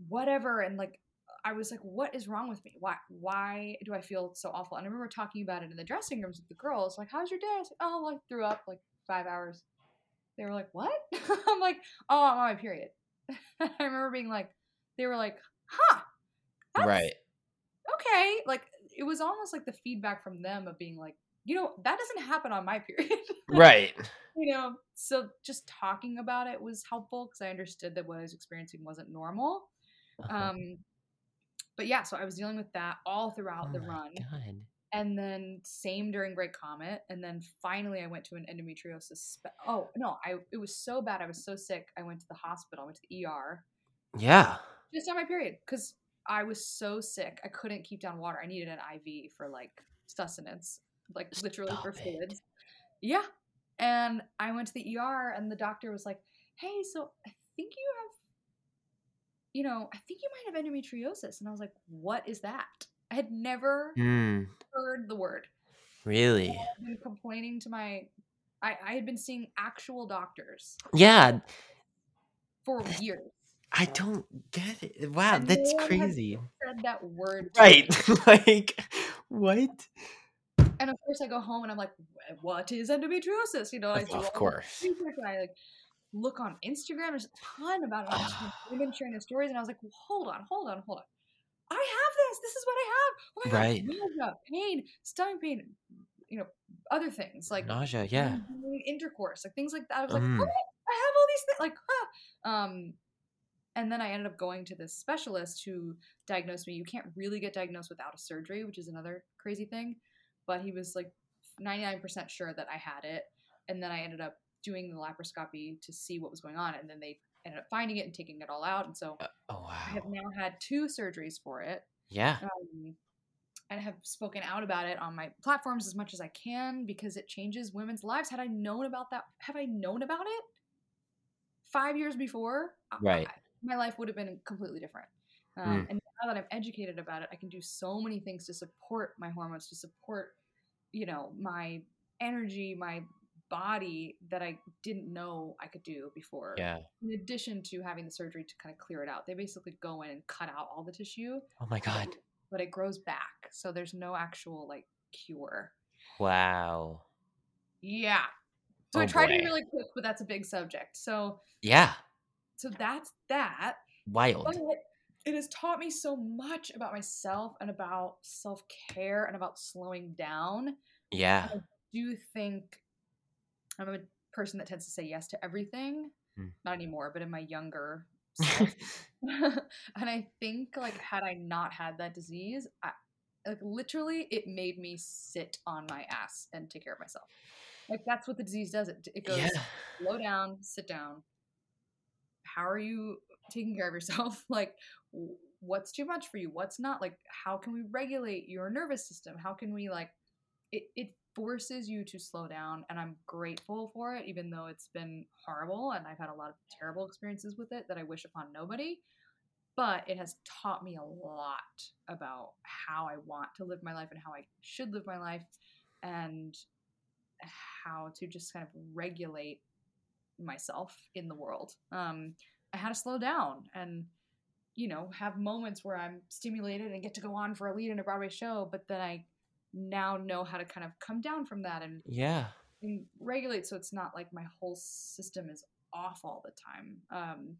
whatever, and like I was like, "What is wrong with me? Why? Why do I feel so awful?" And I remember talking about it in the dressing rooms with the girls, like, "How's your day?" I like, "Oh, well, I threw up like five hours." They were like, "What?" I'm like, "Oh, I'm on my period." I remember being like, they were like, "Huh." Right. Okay. Like it was almost like the feedback from them of being like, you know, that doesn't happen on my period. Right. you know so just talking about it was helpful because i understood that what i was experiencing wasn't normal Uh-huh. um but yeah so i was dealing with that all throughout oh the run God. and then same during great comet and then finally i went to an endometriosis spe- oh no i it was so bad i was so sick i went to the hospital I went to the er Yeah. just on my period because i was so sick i couldn't keep down water i needed an iv for like sustenance like literally for it. fluids yeah and i went to the er and the doctor was like hey so i think you have you know i think you might have endometriosis and i was like what is that i had never Hmm. heard the word Really? i've been complaining to my I, I had been seeing actual doctors Yeah. for years I don't get it. Wow, and that's no crazy. said that word. Right. like what? And of course, I go home and I'm like, "What is endometriosis?" You know, I Of- do of course. research I like look on Instagram. There's a ton about it. I just been women sharing their stories, and I was like, well, "Hold on, hold on, hold on. I have this. This is what I have. Oh my Right. god, nausea, pain, stomach pain, you know, other things like Nausea, yeah. intercourse, like things like that. I was like, Mm. "What? I have all these things." Like, huh. Um, and then I ended up going to this specialist who diagnosed me. You can't really get diagnosed without a surgery, which is another crazy thing. But he was like 99% sure that I had it. And then I ended up doing the laparoscopy to see what was going on. And then they ended up finding it and taking it all out. And so Oh I have now had two surgeries for it. Yeah. Um, and have spoken out about it on my platforms as much as I can because it changes women's lives. Had I known about that, have I known about it five years before, Right. I- my life would have been completely different. Um, And now that I'm educated about it, I can do so many things to support my hormones, to support, you know, my energy, my body that I didn't know I could do before. Yeah. In addition to having the surgery to kind of clear it out, they basically go in and cut out all the tissue Oh my god. but it grows back. So there's no actual like cure. Wow. Yeah. So I Oh, tried to be really quick, but that's a big subject. So Yeah. so that's that. Wild. But it has taught me so much about myself and about self-care and about slowing down. Yeah. I do think I'm a person that tends to say yes to everything. Mm. Not anymore, but in my younger and I think like had I not had that disease, I, like literally it made me sit on my ass and take care of myself. Like that's what the disease does. It it goes Yeah. slow down, sit down. How are you taking care of yourself? like what's too much for you? What's not? Like how can we regulate your nervous system? How can we like it it forces you to slow down and I'm grateful for it even though it's been horrible and I've had a lot of terrible experiences with it that I wish upon nobody but it has taught me a lot about how I want to live my life and how I should live my life and how to just kind of regulate myself in the world. Um, I had to slow down and, you know, have moments where I'm stimulated and get to go on for a lead in a Broadway show, but then I now know how to kind of come down from that and, Yeah. and regulate so it's not like my whole system is off all the time. Um,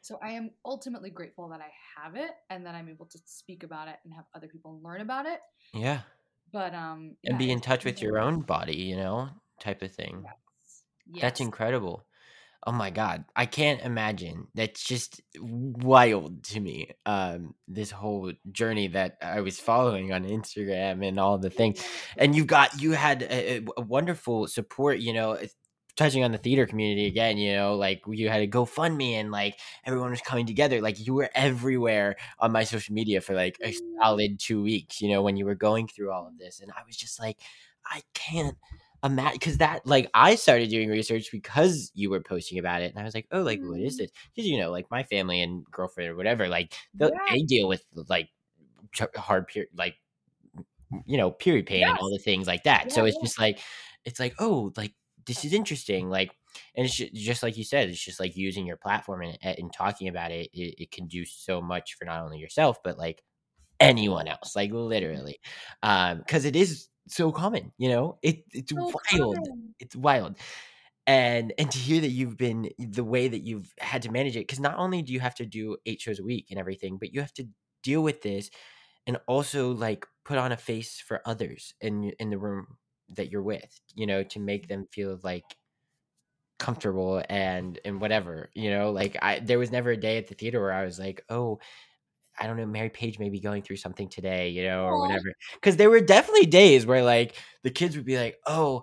so I am ultimately grateful that I have it and that I'm able to speak about it and have other people learn about it. Yeah. But um, And be in touch with your own body, you know, type of thing. That's Yes. incredible. Oh my god, I can't imagine. That's just wild to me. Um, this whole journey that I was following on Instagram and all the things, and you got you had a, a- wonderful support. You know, touching on the theater community again. You know, like you had a GoFundMe and like everyone was coming together. Like you were everywhere on my social media for like a solid two weeks. You know, when you were going through all of this, and I was just like, I can't imagine because that like I started doing research because you were posting about it, and I was like, oh, like what is this? Because you know, like my family and girlfriend or whatever, like Yeah. they deal with like hard period, like you know, period pain and all the things like that. so it's yeah. just like it's like oh, like this is interesting, like. And it's ju- just like you said, it's just like using your platform and, and talking about it, it. It can do so much for not only yourself, but like anyone else, like literally, um, because it is so common. You know, it it's So wild common. it's wild and and to hear that you've been the way that you've had to manage it because not only do you have to do eight shows a week and everything but you have to deal with this and also like put on a face for others in in the room that you're with you know to make mm-hmm. them feel like comfortable and and whatever you know like i there was never a day at the theater where i was like oh I don't know, Mary Page may be going through something today, you know, or whatever. Because there were definitely days where like the kids would be like, "Oh,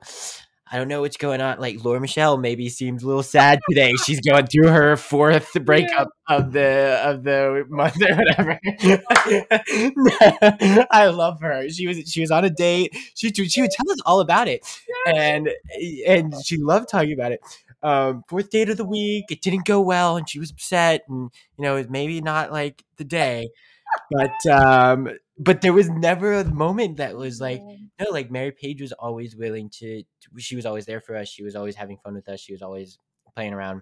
I don't know what's going on." Like Laura Michelle maybe seems a little sad today. She's going through her fourth breakup of the of the month or whatever. I love her. She was she was on a date. She she would tell us all about it, and eh, and she loved talking about it. Um, fourth date of the week. It didn't go well, and she was upset, and you know, it was maybe not like the day, but um, but there was never a moment that was like no, like Mary Page was always willing to. to- She was always there for us. She was always having fun with us. She was always playing around.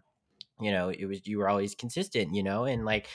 You know, it was you were always consistent. You know, and like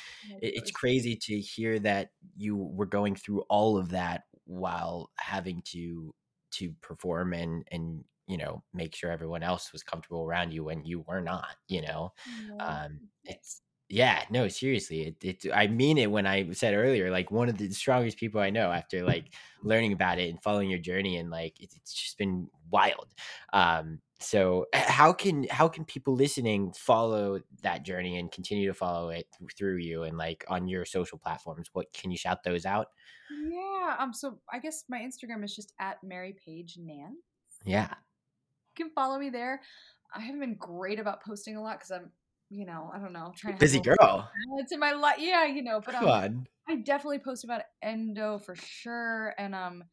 it, it's crazy to hear that you were going through all of that while having to to perform and and you know make sure everyone else was comfortable around you when you were not. You know, um, it's yeah, no, seriously, it, it. I mean it when I said earlier, like one of the strongest people I know after like learning about it and following your journey, and like it, it's just been wild. Um, so how can how can people listening follow that journey and continue to follow it through you and like on your social platforms? What can you shout those out? Yeah. Um. So I guess my Instagram is just at Mary Page Nance. Yeah, can follow me there. I haven't been great about posting a lot because I'm, you know, I don't know, trying to busy have a little girl. balance in my life. Yeah, you know, but Come um, on. I definitely post about endo for sure, and um,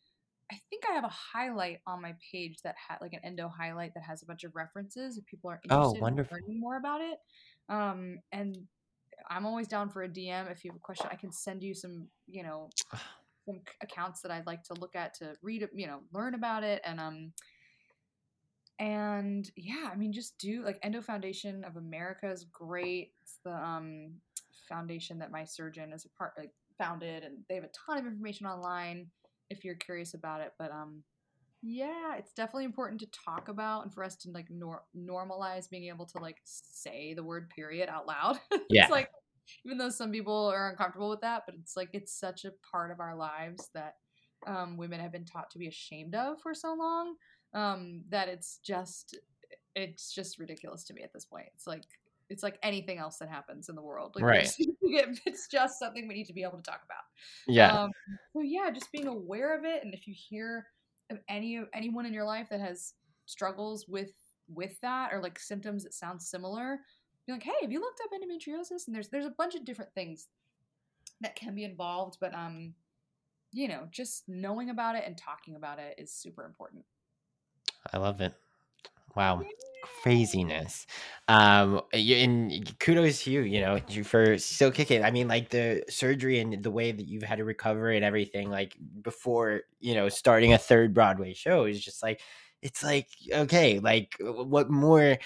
I think I have a highlight on my page that had like an endo highlight that has a bunch of references if people are Oh, interested in learning more about it. Um, and I'm always down for a DM if you have a question. I can send you some, you know, some accounts that I'd like to look at to read, you know, learn about it, and um, and yeah, I mean, just do like Endo Foundation of America is great. It's the um foundation that my surgeon is a part like founded, and they have a ton of information online if you're curious about it. But um, yeah, it's definitely important to talk about and for us to like nor- normalize being able to like say the word period out loud. Yeah. it's like even though some people are uncomfortable with that, but it's like it's such a part of our lives that um, women have been taught to be ashamed of for so long um, that it's just it's just ridiculous to me at this point. It's like it's like anything else that happens in the world. Like Right. It's, just something we need to be able to talk about. Yeah. Um, so yeah, just being aware of it, and if you hear of any anyone in your life that has struggles with with that or like symptoms that sound similar, be like, hey, have you looked up endometriosis? And there's there's a bunch of different things that can be involved, but um, you know, just knowing about it and talking about it is super important. I love it. Wow. Craziness. Um you, and kudos to you, you know, you for still kicking. I mean, like the surgery and the way that you've had to recover and everything, like before, you know, starting a third Broadway show is just like it's like, okay, like what more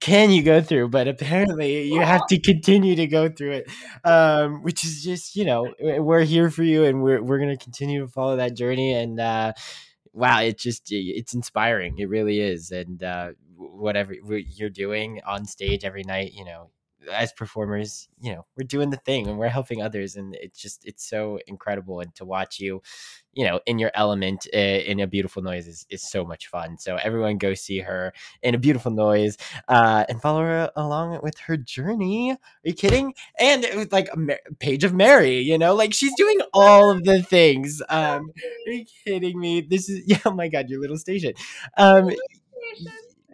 can you go through? But apparently you have to continue to go through it. Um, which is just, you know, we're here for you and we're we're gonna continue to follow that journey and uh wow it just it's inspiring it really is and uh whatever you're doing on stage every night you know as performers you know we're doing the thing and we're helping others and it's just it's so incredible and to watch you you know in your element uh, in a beautiful noise is, is so much fun. So everyone go see her in a beautiful noise uh and follow her along with her journey. Are you kidding? And it was like a page of mary you know like she's doing all of the things. Um are you kidding me? This is yeah oh my god your little station. Um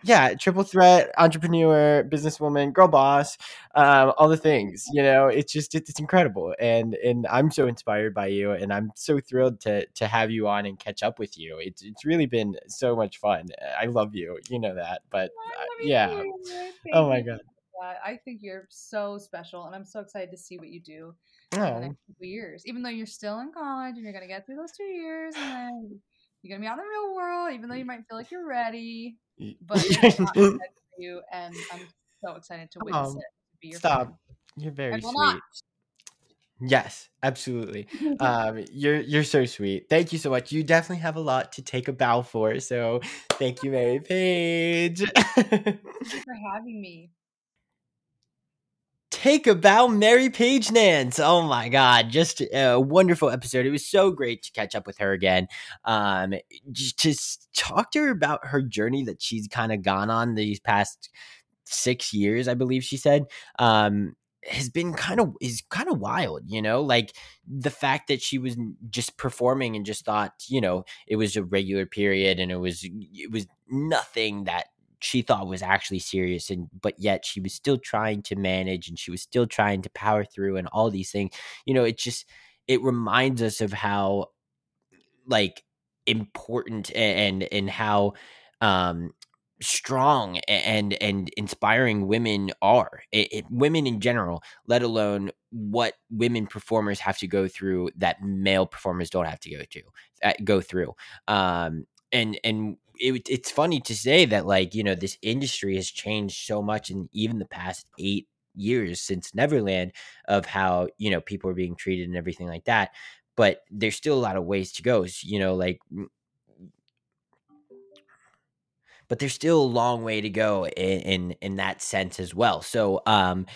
yeah triple threat entrepreneur businesswoman girl boss um all the things you know it's just it's, it's incredible. And and i'm so inspired by you and i'm so thrilled to to have you on and catch up with you. It's it's really been so much fun. I love you. You know that but uh, yeah. oh my god. I think you're so special, and I'm so excited to see what you do in the oh. next couple years. Even though you're still in college and you're gonna get through those two years, and then you're gonna be out in the real world. Even though you might feel like you're ready, but there's a for you, and I'm so excited to witness Um, it. To be your stop friend. you're very sweet not. Yes, absolutely. Um, you're you're so sweet. Thank you so much. You definitely have a lot to take a bow for. So thank you, Mary Page. Thank you for having me. Take a bow, Mary Page Nance. Oh my God, just a wonderful episode. It was so great to catch up with her again. Um, just talk to her about her journey that she's kind of gone on these past six years, I believe she said. Um, has been kind of is kind of wild, you know, like the fact that she was just performing and just thought, you know, it was a regular period and it was it was nothing that she thought was actually serious and but yet she was still trying to manage and she was still trying to power through and all these things. You know, it just it reminds us of how like important and and how um strong and and inspiring women are it, it- women in general let alone what women performers have to go through that male performers don't have to go to uh, go through um and and it, it's funny to say that like you know this industry has changed so much in even the past eight years since neverland of how you know people are being treated and everything like that but there's still a lot of ways to go you know like but there's still a long way to go in in, in that sense as well. So um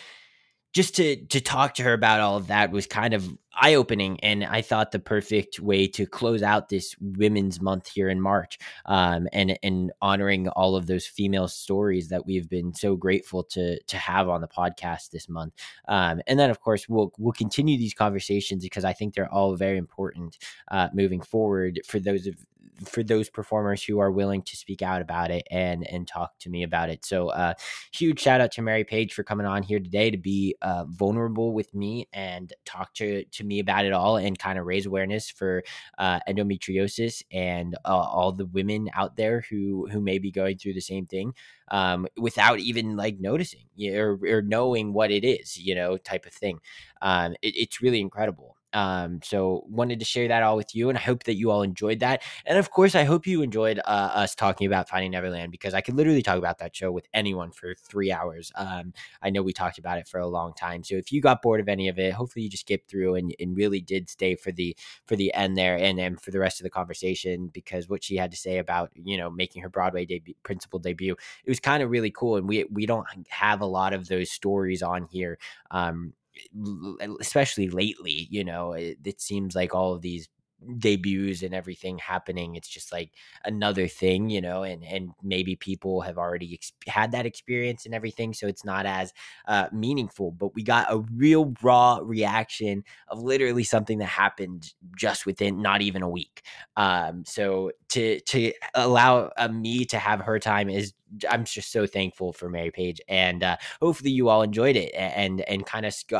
just to to talk to her about all of that was kind of eye opening, and I thought the perfect way to close out this Women's Month here in March, um, and and honoring all of those female stories that we've been so grateful to to have on the podcast this month. Um, and then of course we'll we'll continue these conversations because I think they're all very important uh, moving forward for those of for those performers who are willing to speak out about it and and talk to me about it. So uh huge shout out to Mary Page for coming on here today to be uh vulnerable with me and talk to to me about it all and kind of raise awareness for uh endometriosis and uh, all the women out there who who may be going through the same thing um without even like noticing or, or knowing what it is, you know, type of thing. Um it, it's really incredible. Um, so wanted to share that all with you, and I hope that you all enjoyed that. And of course, I hope you enjoyed uh, us talking about Finding Neverland because I could literally talk about that show with anyone for three hours. Um, I know we talked about it for a long time, so if you got bored of any of it, hopefully you just skipped through and, and really did stay for the for the end there and and for the rest of the conversation because what she had to say about you know making her Broadway debut, principal debut, it was kind of really cool, and we we don't have a lot of those stories on here. Um, especially lately, you know, it, it seems like all of these debuts and everything happening it's just like another thing you know and and maybe people have already ex- had that experience and everything so it's not as uh, meaningful but we got a real raw reaction of literally something that happened just within not even a week. Um so to to allow uh, me to have her time is I'm just so thankful for Mary Page, and uh, hopefully you all enjoyed it and and kind of sc-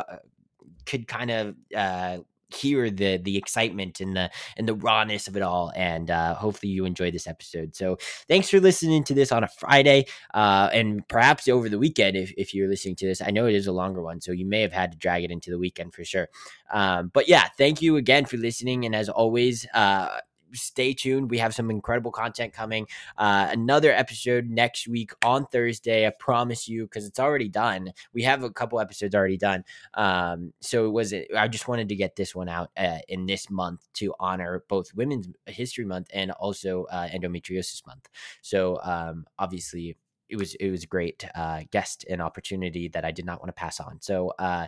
could kind of uh, hear the the excitement and the and the rawness of it all and uh hopefully you enjoyed this episode. So thanks for listening to this on a friday uh and perhaps over the weekend if, if you're listening to this. I know it is a longer one so you may have had to drag it into the weekend for sure. Um but yeah thank you again for listening and as always uh stay tuned. We have some incredible content coming. Uh, another episode next week on Thursday. I promise you, because it's already done. We have a couple episodes already done. Um, so it was. I just wanted to get this one out uh, in this month to honor both Women's History Month and also uh, Endometriosis Month. So um, obviously. It was it was a great uh, guest and opportunity that I did not want to pass on. So uh,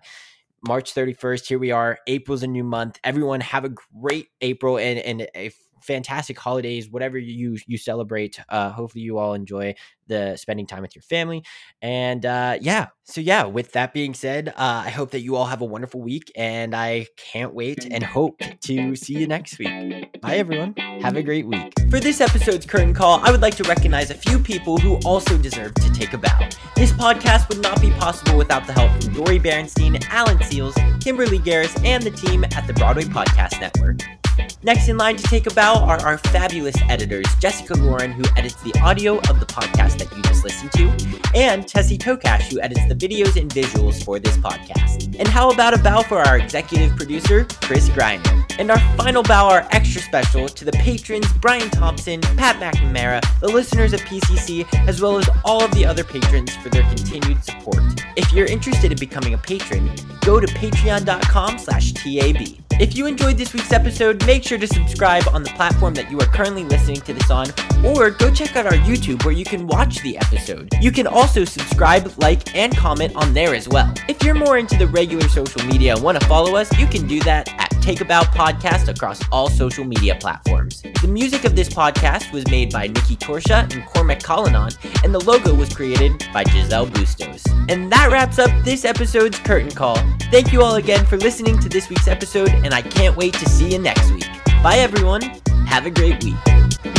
March 31st. Here we are. April's a new month. Everyone have a great April and and a fantastic holidays, whatever you you celebrate. Uh, hopefully, you all enjoy the spending time with your family. And uh, yeah, so yeah. With that being said, uh, I hope that you all have a wonderful week, and I can't wait and hope to see you next week. Bye, everyone. Have a great week. For this episode's curtain call, I would like to recognize a few people who also deserve to take a bow. This podcast would not be possible without the help from Dori Berinstein, Alan Seales, Kimberly Garris, and the team at the Broadway Podcast Network. Next in line to take a bow are our fabulous editors, Jessica Lauren, who edits the audio of the podcast that you just listened to, and Tessie Tokash, who edits the videos and visuals for this podcast. And how about a bow for our executive producer, Chris Griner? And our final bow are extra special to the patrons Brian Thompson, Pat McNamara, the listeners of PCC, as well as all of the other patrons for their continued support. If you're interested in becoming a patron, go to patreon.com slash TAB. If you enjoyed this week's episode, make sure to subscribe on the platform that you are currently listening to this on, or go check out our YouTube where you can watch the episode. You can also subscribe, like, and comment on there as well. If you're more into the regular social media and want to follow us, you can do that at Take a Bow Podcast across all social media platforms. The music of this podcast was made by Nikki Torsha and Cormac Collinon, and the logo was created by Giselle Bustos. And that wraps up this episode's Curtain Call. Thank you all again for listening to this week's episode, and I can't wait to see you next week. Bye, everyone. Have a great week.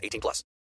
18 plus.